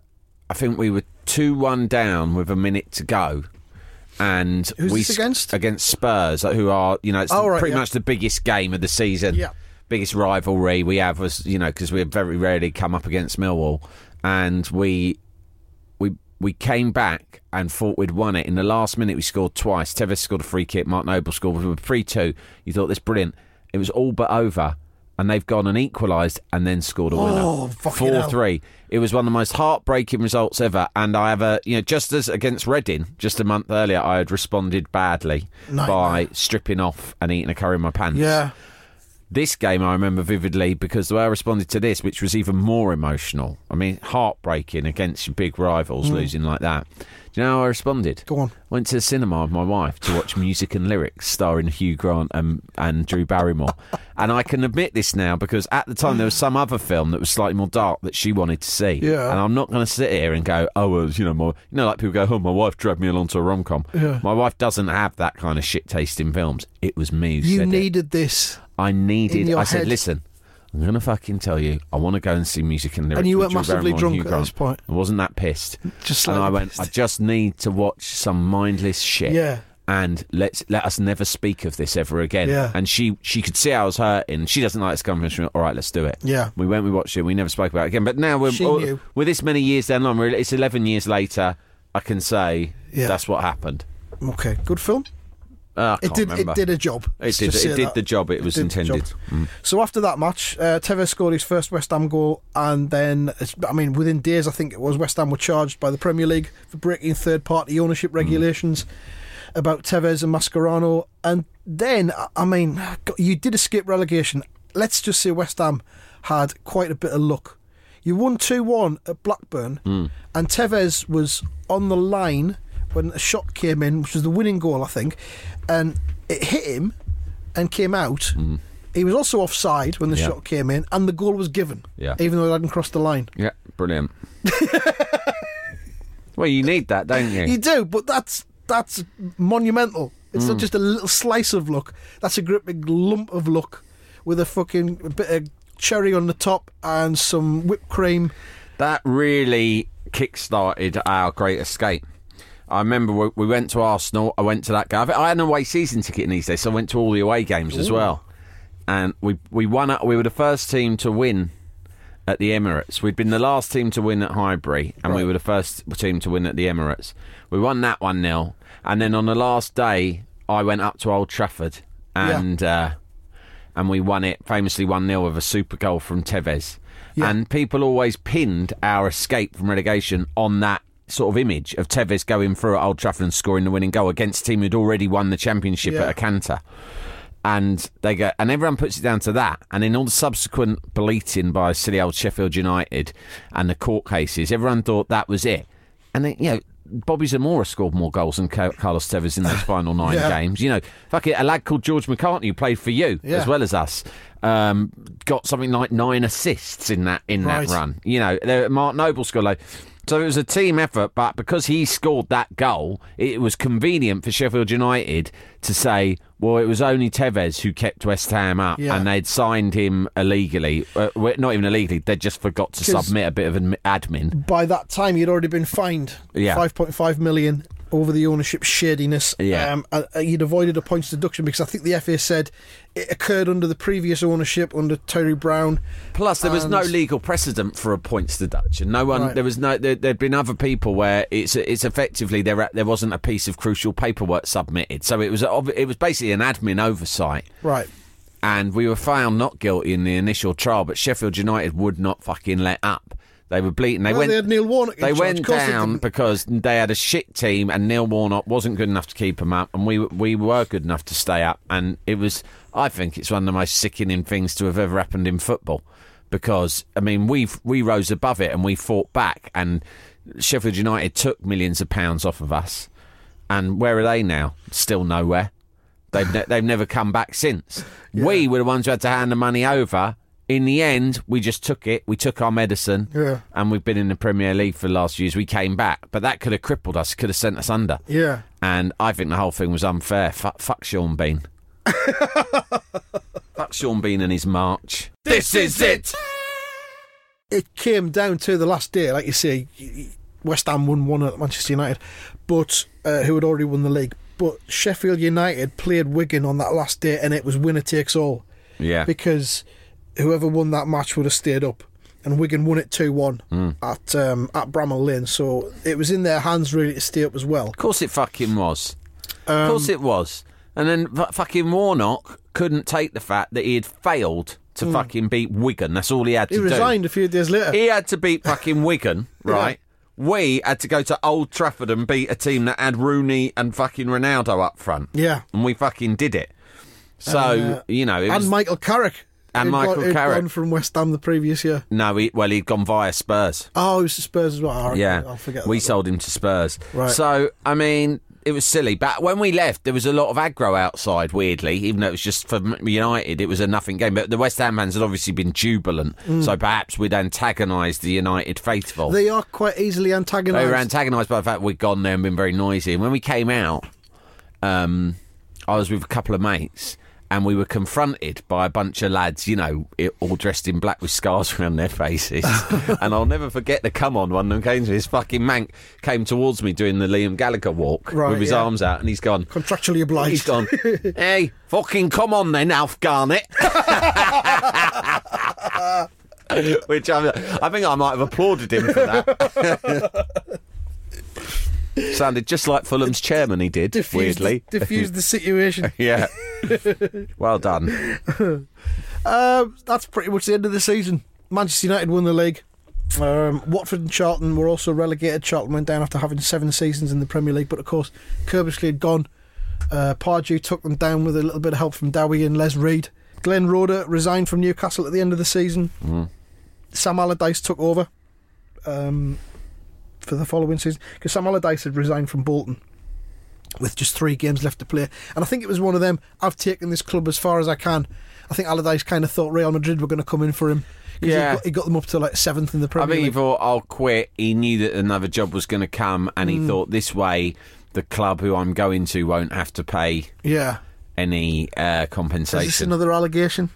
[SPEAKER 2] I think we were two-one down with a minute to go. And
[SPEAKER 1] Who's
[SPEAKER 2] we
[SPEAKER 1] against?
[SPEAKER 2] against Spurs, uh, who are you know it's
[SPEAKER 1] Oh, right,
[SPEAKER 2] pretty
[SPEAKER 1] yeah.
[SPEAKER 2] much the biggest game of the season.
[SPEAKER 1] Yeah.
[SPEAKER 2] Biggest rivalry we have was you know because we have very rarely come up against Millwall, and we we we came back and thought we'd won it. In the last minute, we scored twice. Tevez scored a free kick. Mark Noble scored. We were three two. You thought this brilliant. It was all but over. And they've gone and equalised and then scored a winner.
[SPEAKER 1] Oh,
[SPEAKER 2] Four
[SPEAKER 1] hell.
[SPEAKER 2] three. It was one of the most heartbreaking results ever. And I have a you know, just as against Reading, just a month earlier, I had responded badly
[SPEAKER 1] Nightmare.
[SPEAKER 2] by stripping off and eating a curry in my pants.
[SPEAKER 1] Yeah.
[SPEAKER 2] This game I remember vividly because the way I responded to this, which was even more emotional. I mean, heartbreaking against your big rivals hmm. losing like that. Do you know how I responded?
[SPEAKER 1] Go on.
[SPEAKER 2] Went to the cinema with my wife to watch Music and Lyrics starring Hugh Grant and, and Drew Barrymore. and I can admit this now because at the time there was some other film that was slightly more dark that she wanted to see.
[SPEAKER 1] Yeah.
[SPEAKER 2] And I'm not going to sit here and go, oh, well, you know, my, you know, like people go, oh, my wife dragged me along to a rom com.
[SPEAKER 1] Yeah.
[SPEAKER 2] My wife doesn't have that kind of shit taste in films. It was me who
[SPEAKER 1] You
[SPEAKER 2] said it.
[SPEAKER 1] needed this.
[SPEAKER 2] I needed. I said,
[SPEAKER 1] head.
[SPEAKER 2] listen, I'm going to fucking tell you. I want to go and see music and lyrics.
[SPEAKER 1] And you weren't massively drunk at this point?
[SPEAKER 2] I wasn't that pissed.
[SPEAKER 1] Just
[SPEAKER 2] and I went.
[SPEAKER 1] pissed.
[SPEAKER 2] I just need to watch some mindless shit.
[SPEAKER 1] Yeah.
[SPEAKER 2] And let's let us never speak of this ever again.
[SPEAKER 1] Yeah.
[SPEAKER 2] And she she could see I was hurting. She doesn't like this company. She went, All right, let's do it.
[SPEAKER 1] Yeah.
[SPEAKER 2] We went. We watched it. We never spoke about it again. But now we're
[SPEAKER 1] She
[SPEAKER 2] oh,
[SPEAKER 1] knew.
[SPEAKER 2] we're this many years down the line. It's eleven years later. I can say
[SPEAKER 1] Yeah.
[SPEAKER 2] that's what happened.
[SPEAKER 1] Okay, good film.
[SPEAKER 2] Uh,
[SPEAKER 1] It did.
[SPEAKER 2] remember.
[SPEAKER 1] It did a job.
[SPEAKER 2] It did. It did
[SPEAKER 1] that.
[SPEAKER 2] the job it was intended.
[SPEAKER 1] job. So after that match, uh, Tevez scored his first West Ham goal, and then I mean, within days, I think it was West Ham were charged by the Premier League for breaking third-party ownership
[SPEAKER 2] Mm.
[SPEAKER 1] regulations about Tevez and Mascherano, and then I- I mean, you did escape relegation. Let's just say West Ham had quite a bit of luck. You won two-one at Blackburn,
[SPEAKER 2] Mm.
[SPEAKER 1] and Tevez was on the line when a shot came in, which was the winning goal, I think, and it hit him and came out. He was also offside when the
[SPEAKER 2] Mm. Yeah.
[SPEAKER 1] shot came in, and the goal was given,
[SPEAKER 2] Yeah.
[SPEAKER 1] even though it hadn't crossed the line.
[SPEAKER 2] Yeah, brilliant. well, you need that, don't you?
[SPEAKER 1] You do, but that's that's monumental. It's
[SPEAKER 2] Mm.
[SPEAKER 1] not just a little slice of luck. That's a great big lump of luck with a fucking bit of cherry on the top and some whipped cream.
[SPEAKER 2] That really kick-started our great escape. I remember we, we went to Arsenal. I went to that game. I had an away season ticket in these days, so I went to all the away games as well. And we we won. We were the first team to win at the Emirates. We'd been the last team to win at Highbury, and we were the first team to win at the Emirates. We won that one 0 and then on the last day, I went up to Old Trafford
[SPEAKER 1] Yeah.
[SPEAKER 2] and. Uh, and we won it famously 1 0 with a super goal from Tevez.
[SPEAKER 1] Yeah.
[SPEAKER 2] And people always pinned our escape from relegation on that sort of image of Tevez going through at Old Trafford and scoring the winning goal against a team who'd already won the championship
[SPEAKER 1] Yeah.
[SPEAKER 2] at a canter. And they go, and everyone puts it down to that. And in all the subsequent bleating by silly old Sheffield United and the court cases, everyone thought that was it. And then, you know, Bobby Zamora scored more goals than Carlos Tevez in those final nine
[SPEAKER 1] Yeah.
[SPEAKER 2] games. You know, fuck it, a lad called George McCartney who played for you
[SPEAKER 1] Yeah.
[SPEAKER 2] as well as us, um, got something like nine assists in that in
[SPEAKER 1] Right.
[SPEAKER 2] that run. You know, Mark Noble scored like So it was a team effort, but because he scored that goal, it was convenient for Sheffield United to say, well, it was only Tevez who kept West Ham up,
[SPEAKER 1] Yeah.
[SPEAKER 2] and they'd signed him illegally. Uh, not even illegally, they just forgot to submit a bit of an admin.
[SPEAKER 1] By that time, he'd already been fined
[SPEAKER 2] Yeah.
[SPEAKER 1] 5.5 million over the ownership shadiness.
[SPEAKER 2] Yeah.
[SPEAKER 1] Um, uh, uh, he'd avoided a points deduction because I think the FA said it occurred under the previous ownership under Terry Brown.
[SPEAKER 2] Plus, there was no legal precedent for a points deduction. No one,
[SPEAKER 1] Right.
[SPEAKER 2] there was no. There, there'd been other people where it's it's effectively there. There wasn't a piece of crucial paperwork submitted, so it was it was basically an admin oversight.
[SPEAKER 1] Right.
[SPEAKER 2] and we were found not guilty in the initial trial, but Sheffield United would not fucking let up. They were bleating. They
[SPEAKER 1] Well,
[SPEAKER 2] went.
[SPEAKER 1] they had Neil Warnock
[SPEAKER 2] They went
[SPEAKER 1] course they
[SPEAKER 2] down because they had a shit team, and Neil Warnock wasn't good enough to keep them up, and we we were good enough to stay up. And it was, I think, it's one of the most sickening things to have ever happened in football, because I mean, we we rose above it and we fought back, and Sheffield United took millions of pounds off of us, and where are they now? Still nowhere. They've ne- they've never come back since. We were the ones who had to hand the money over. In the end, we just took it. We took our medicine,
[SPEAKER 1] Yeah.
[SPEAKER 2] and we've been in the Premier League for the last years. We came back, but that could have crippled us. Could have sent us under.
[SPEAKER 1] Yeah.
[SPEAKER 2] And I think the whole thing was unfair. Fuck, fuck Sean Bean. fuck Sean Bean and his march. This is it.
[SPEAKER 1] it came down to the last day, like you say, West Ham won one at Manchester United, but uh, who had already won the league. But Sheffield United played Wigan on that last day, and it was winner takes all
[SPEAKER 2] Yeah.
[SPEAKER 1] because whoever won that match would have stayed up, and Wigan won it two one
[SPEAKER 2] Hmm.
[SPEAKER 1] at um, at Bramall Lane. So it was in their hands really to stay up as well.
[SPEAKER 2] Of course it fucking was.
[SPEAKER 1] Um,
[SPEAKER 2] of course it was. And then fucking Warnock couldn't take the fact that he had failed to fucking beat Wigan. That's all he had to
[SPEAKER 1] Hmm. He
[SPEAKER 2] do.
[SPEAKER 1] resigned a few days later.
[SPEAKER 2] He had to beat fucking Wigan, right? We had to go to Old Trafford and beat a team that had Rooney and fucking Ronaldo up front.
[SPEAKER 1] Yeah.
[SPEAKER 2] And we fucking did it. So,
[SPEAKER 1] Uh,
[SPEAKER 2] you know, it
[SPEAKER 1] and
[SPEAKER 2] was.
[SPEAKER 1] Michael Carrick.
[SPEAKER 2] And
[SPEAKER 1] who'd
[SPEAKER 2] Michael
[SPEAKER 1] who'd
[SPEAKER 2] Carrick.
[SPEAKER 1] gone from West Ham the previous year.
[SPEAKER 2] no, he, well, he'd gone via Spurs.
[SPEAKER 1] Oh, it was Spurs as well.
[SPEAKER 2] Yeah.
[SPEAKER 1] I'll forget.
[SPEAKER 2] We sold him to Spurs.
[SPEAKER 1] Right.
[SPEAKER 2] So, I mean, it was silly. But when we left, there was a lot of aggro outside, weirdly, even though it was just for United. It was a nothing game. But the West Ham fans had obviously been jubilant. So perhaps we'd antagonised the United faithful.
[SPEAKER 1] Mm. They are quite easily antagonised.
[SPEAKER 2] They were antagonised by the fact we'd gone there and been very noisy. And when we came out, um, I was with a couple of mates. And we were confronted by a bunch of lads, you know, all dressed in black with scars around their faces. and I'll never forget the come on one of them came to me. This fucking Manc came towards me doing the Liam Gallagher walk
[SPEAKER 1] Right,
[SPEAKER 2] with his
[SPEAKER 1] yeah.
[SPEAKER 2] arms out, and he's gone.
[SPEAKER 1] Contractually obliged.
[SPEAKER 2] He's gone. hey, fucking come on then, Alf Garnett. Which I, I think I might have applauded him for that. Sounded just like Fulham's chairman. He did
[SPEAKER 1] Diffused
[SPEAKER 2] weirdly.
[SPEAKER 1] Diffused the situation.
[SPEAKER 2] yeah. well done.
[SPEAKER 1] Um, that's pretty much the end of the season. Manchester United won the league. Um, Watford and Charlton were also relegated. Charlton went down after having seven seasons in the Premier League, but of course, Curbishley had gone. Uh, Pardew took them down with a little bit of help from Dowie and Les Reed. Glenn Roeder resigned from Newcastle at the end of the season. Sam Allardyce took over um, for the following season because Sam Allardyce had resigned from Bolton with just three games left to play. And I think it was one of them. I've taken this club as far as I can. I think Allardyce kind of thought Real Madrid were going to come in for him.
[SPEAKER 2] Yeah.
[SPEAKER 1] he got, he got them up to like seventh in the Premier.
[SPEAKER 2] I think he thought, I'll quit. He knew that another job was going to come, and he thought this way the club who I'm going to won't have to pay
[SPEAKER 1] yeah.
[SPEAKER 2] any uh,
[SPEAKER 1] Is this another allegation?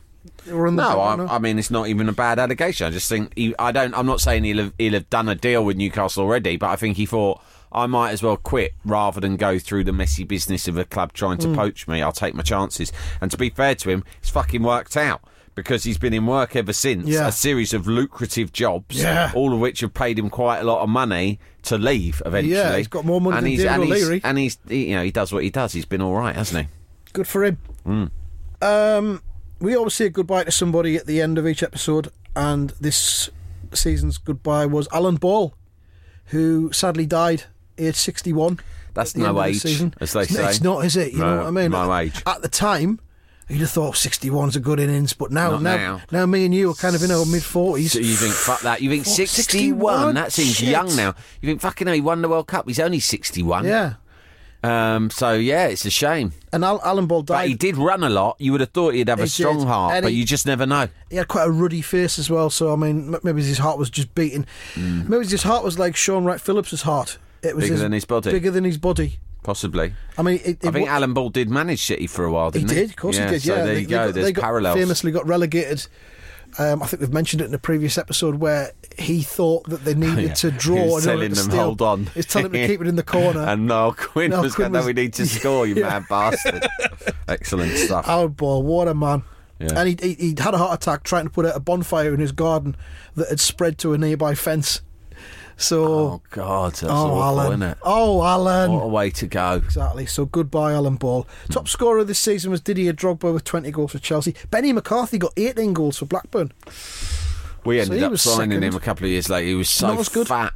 [SPEAKER 1] We're on the
[SPEAKER 2] No, I, I mean it's not even a bad allegation. I just think he, I don't. I'm not saying he'll have, he'll have done a deal with Newcastle already, but I think he thought I might as well quit rather than go through the messy business of a club trying to poach me. I'll take my chances. And to be fair to him, it's fucking worked out because he's been in work ever since.
[SPEAKER 1] Yeah.
[SPEAKER 2] A series of lucrative jobs,
[SPEAKER 1] Yeah.
[SPEAKER 2] all of which have paid him quite a lot of money to leave eventually.
[SPEAKER 1] Yeah, he's got more money
[SPEAKER 2] and
[SPEAKER 1] than
[SPEAKER 2] he's, and he's, and he's he, you know he does what he does. He's been all right, hasn't he?
[SPEAKER 1] Good for him.
[SPEAKER 2] Hmm.
[SPEAKER 1] Um, we always say goodbye to somebody at the end of each episode, and this season's goodbye was Alan Ball, who sadly died aged 61.
[SPEAKER 2] That's
[SPEAKER 1] at the
[SPEAKER 2] no
[SPEAKER 1] the
[SPEAKER 2] age,
[SPEAKER 1] season.
[SPEAKER 2] as they
[SPEAKER 1] it's,
[SPEAKER 2] say.
[SPEAKER 1] It's not, is it? You know
[SPEAKER 2] No,
[SPEAKER 1] what I mean?
[SPEAKER 2] no age.
[SPEAKER 1] At the time, you'd have thought 61's a good innings, but now,
[SPEAKER 2] Not
[SPEAKER 1] now,
[SPEAKER 2] now.
[SPEAKER 1] now, me and you are kind of in our mid 40s.
[SPEAKER 2] So you think fuck that? You think 61?
[SPEAKER 1] 61?
[SPEAKER 2] That seems
[SPEAKER 1] Shit.
[SPEAKER 2] young now. You think fucking hell, he won the World Cup. He's only 61.
[SPEAKER 1] Yeah.
[SPEAKER 2] Um, so yeah, it's a shame.
[SPEAKER 1] And Al- Alan Ball
[SPEAKER 2] But
[SPEAKER 1] died.
[SPEAKER 2] he did run a lot. You would have thought he'd have
[SPEAKER 1] He
[SPEAKER 2] a strong
[SPEAKER 1] did.
[SPEAKER 2] heart,
[SPEAKER 1] And
[SPEAKER 2] but
[SPEAKER 1] he-
[SPEAKER 2] you just never know.
[SPEAKER 1] he had quite a ruddy face as well. So I mean, m- maybe his heart was just beating. Maybe his heart was like Shaun Wright-Phillips's heart. It was
[SPEAKER 2] Bigger than his body.
[SPEAKER 1] Bigger than his body.
[SPEAKER 2] Possibly.
[SPEAKER 1] I mean, it,
[SPEAKER 2] I
[SPEAKER 1] it
[SPEAKER 2] think
[SPEAKER 1] wa-
[SPEAKER 2] Alan Ball did manage City for a while,
[SPEAKER 1] he
[SPEAKER 2] didn't he?
[SPEAKER 1] did. Of course, he did.
[SPEAKER 2] So
[SPEAKER 1] Yeah,
[SPEAKER 2] there
[SPEAKER 1] They-
[SPEAKER 2] you
[SPEAKER 1] they
[SPEAKER 2] go.
[SPEAKER 1] got-
[SPEAKER 2] There's
[SPEAKER 1] they got
[SPEAKER 2] parallels.
[SPEAKER 1] Famously got relegated. Um, I think we've mentioned it in a previous episode where he thought that they needed
[SPEAKER 2] Yeah.
[SPEAKER 1] to draw.
[SPEAKER 2] He was
[SPEAKER 1] in order
[SPEAKER 2] telling them,
[SPEAKER 1] steal.
[SPEAKER 2] hold on.
[SPEAKER 1] He's telling them to keep it in the corner.
[SPEAKER 2] and Niall Quinn
[SPEAKER 1] Niall
[SPEAKER 2] was
[SPEAKER 1] Quinn
[SPEAKER 2] going, no, we need to score, you mad bastard. Excellent stuff.
[SPEAKER 1] Oh, boy, what a man.
[SPEAKER 2] Yeah.
[SPEAKER 1] And he, he, he had a heart attack trying to put out a bonfire in his garden that had spread to a nearby fence. So,
[SPEAKER 2] Oh, God, that's
[SPEAKER 1] oh,
[SPEAKER 2] awful,
[SPEAKER 1] Alan.
[SPEAKER 2] isn't it?
[SPEAKER 1] Oh, Alan.
[SPEAKER 2] What a way to go.
[SPEAKER 1] Exactly. So goodbye, Alan Ball. Top scorer of this season was Didier Drogba with 20 goals for Chelsea. Benni McCarthy got 18 goals for Blackburn.
[SPEAKER 2] We ended
[SPEAKER 1] he
[SPEAKER 2] up signing
[SPEAKER 1] second.
[SPEAKER 2] him a couple of years later. He was so
[SPEAKER 1] Not as good.
[SPEAKER 2] fat.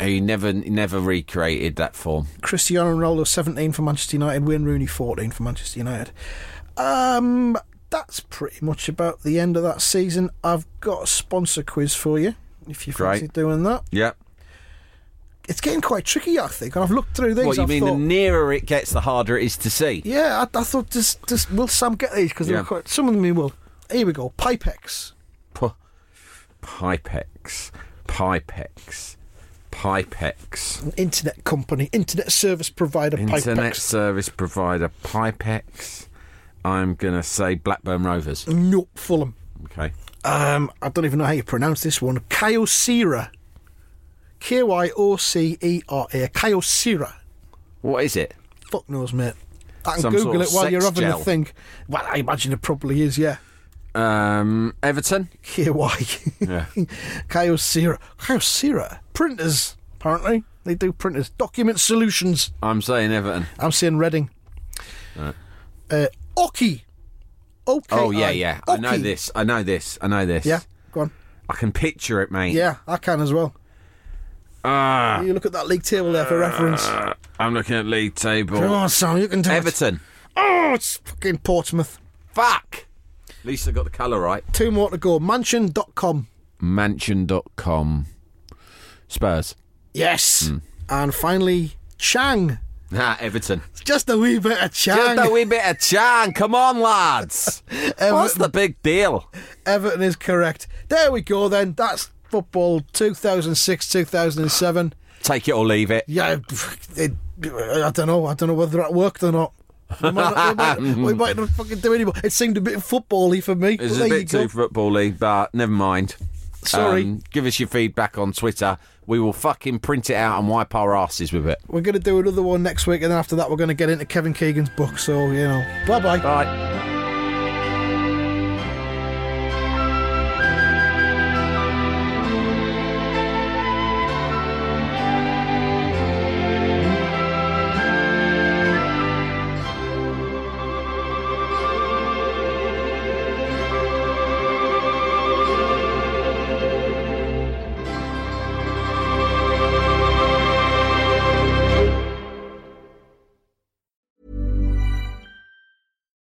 [SPEAKER 2] He never, never recreated that form.
[SPEAKER 1] Cristiano Ronaldo 17 for Manchester United. Wayne Rooney 14 for Manchester United. Um, that's pretty much about the end of that season. I've got a sponsor quiz for you. If you fancy
[SPEAKER 2] Great.
[SPEAKER 1] doing that,
[SPEAKER 2] Yep.
[SPEAKER 1] It's getting quite tricky. I think, and I've looked through these.
[SPEAKER 2] What you
[SPEAKER 1] I've
[SPEAKER 2] mean?
[SPEAKER 1] thought,
[SPEAKER 2] The nearer it gets, the harder it is to see.
[SPEAKER 1] Yeah, I, I thought just, just will Sam get these because
[SPEAKER 2] Yeah.
[SPEAKER 1] quite some of them he will. Here we go. Pipex.
[SPEAKER 2] P- Pipex, Pipex, Pipex.
[SPEAKER 1] An internet company, internet service provider.
[SPEAKER 2] Internet
[SPEAKER 1] Pipex.
[SPEAKER 2] service provider Pipex. I'm gonna say Blackburn Rovers.
[SPEAKER 1] Nope, Fulham.
[SPEAKER 2] Okay.
[SPEAKER 1] Um, I don't even know how you pronounce this one. Kyocera. K Y O C E R A. Kyocera.
[SPEAKER 2] What is it?
[SPEAKER 1] Fuck knows, mate. I can
[SPEAKER 2] Some
[SPEAKER 1] Google
[SPEAKER 2] sort
[SPEAKER 1] it
[SPEAKER 2] of
[SPEAKER 1] while you're having
[SPEAKER 2] gel.
[SPEAKER 1] a think. Well, I imagine it probably is, yeah.
[SPEAKER 2] Um, Everton.
[SPEAKER 1] K Y.
[SPEAKER 2] Yeah.
[SPEAKER 1] Kyocera. Kyocera. Printers, apparently. They do printers. Document solutions.
[SPEAKER 2] I'm saying Everton.
[SPEAKER 1] I'm saying Reading. Uh, Oki. Okay.
[SPEAKER 2] Oh yeah, yeah. I know this. I know this. I know this.
[SPEAKER 1] Yeah, go on.
[SPEAKER 2] I can picture it, mate.
[SPEAKER 1] Yeah, I can as well.
[SPEAKER 2] Ah,
[SPEAKER 1] You look at that league table there for reference.
[SPEAKER 2] I'm looking at league table.
[SPEAKER 1] Come on, Sam, you can do it.
[SPEAKER 2] Everton.
[SPEAKER 1] Oh, it's fucking Portsmouth.
[SPEAKER 2] Fuck. At least I got the colour right.
[SPEAKER 1] Two more to go. Mansion.com.
[SPEAKER 2] Mansion.com. Spurs.
[SPEAKER 1] Yes.
[SPEAKER 2] Hmm.
[SPEAKER 1] And finally, Chang.
[SPEAKER 2] Ah, Everton.
[SPEAKER 1] Just a wee bit of Chang.
[SPEAKER 2] Just a wee bit of Chan. Come on, lads. What's the big deal?
[SPEAKER 1] Everton is correct. There we go then. That's football 2006 2007.
[SPEAKER 2] Take it or leave it.
[SPEAKER 1] Yeah, it, I don't know. I don't know whether that worked or not. We might not, we might, we might not fucking do anymore. It seemed a bit football-y for me.
[SPEAKER 2] It's
[SPEAKER 1] but
[SPEAKER 2] a bit too football-y, but never mind.
[SPEAKER 1] Sorry.
[SPEAKER 2] Um, give us your feedback on Twitter. We will fucking print it out and wipe our asses with it.
[SPEAKER 1] We're going to do another one next week, and then after that, we're going to get into Kevin Keegan's book. So, you know, bye bye.
[SPEAKER 2] Bye.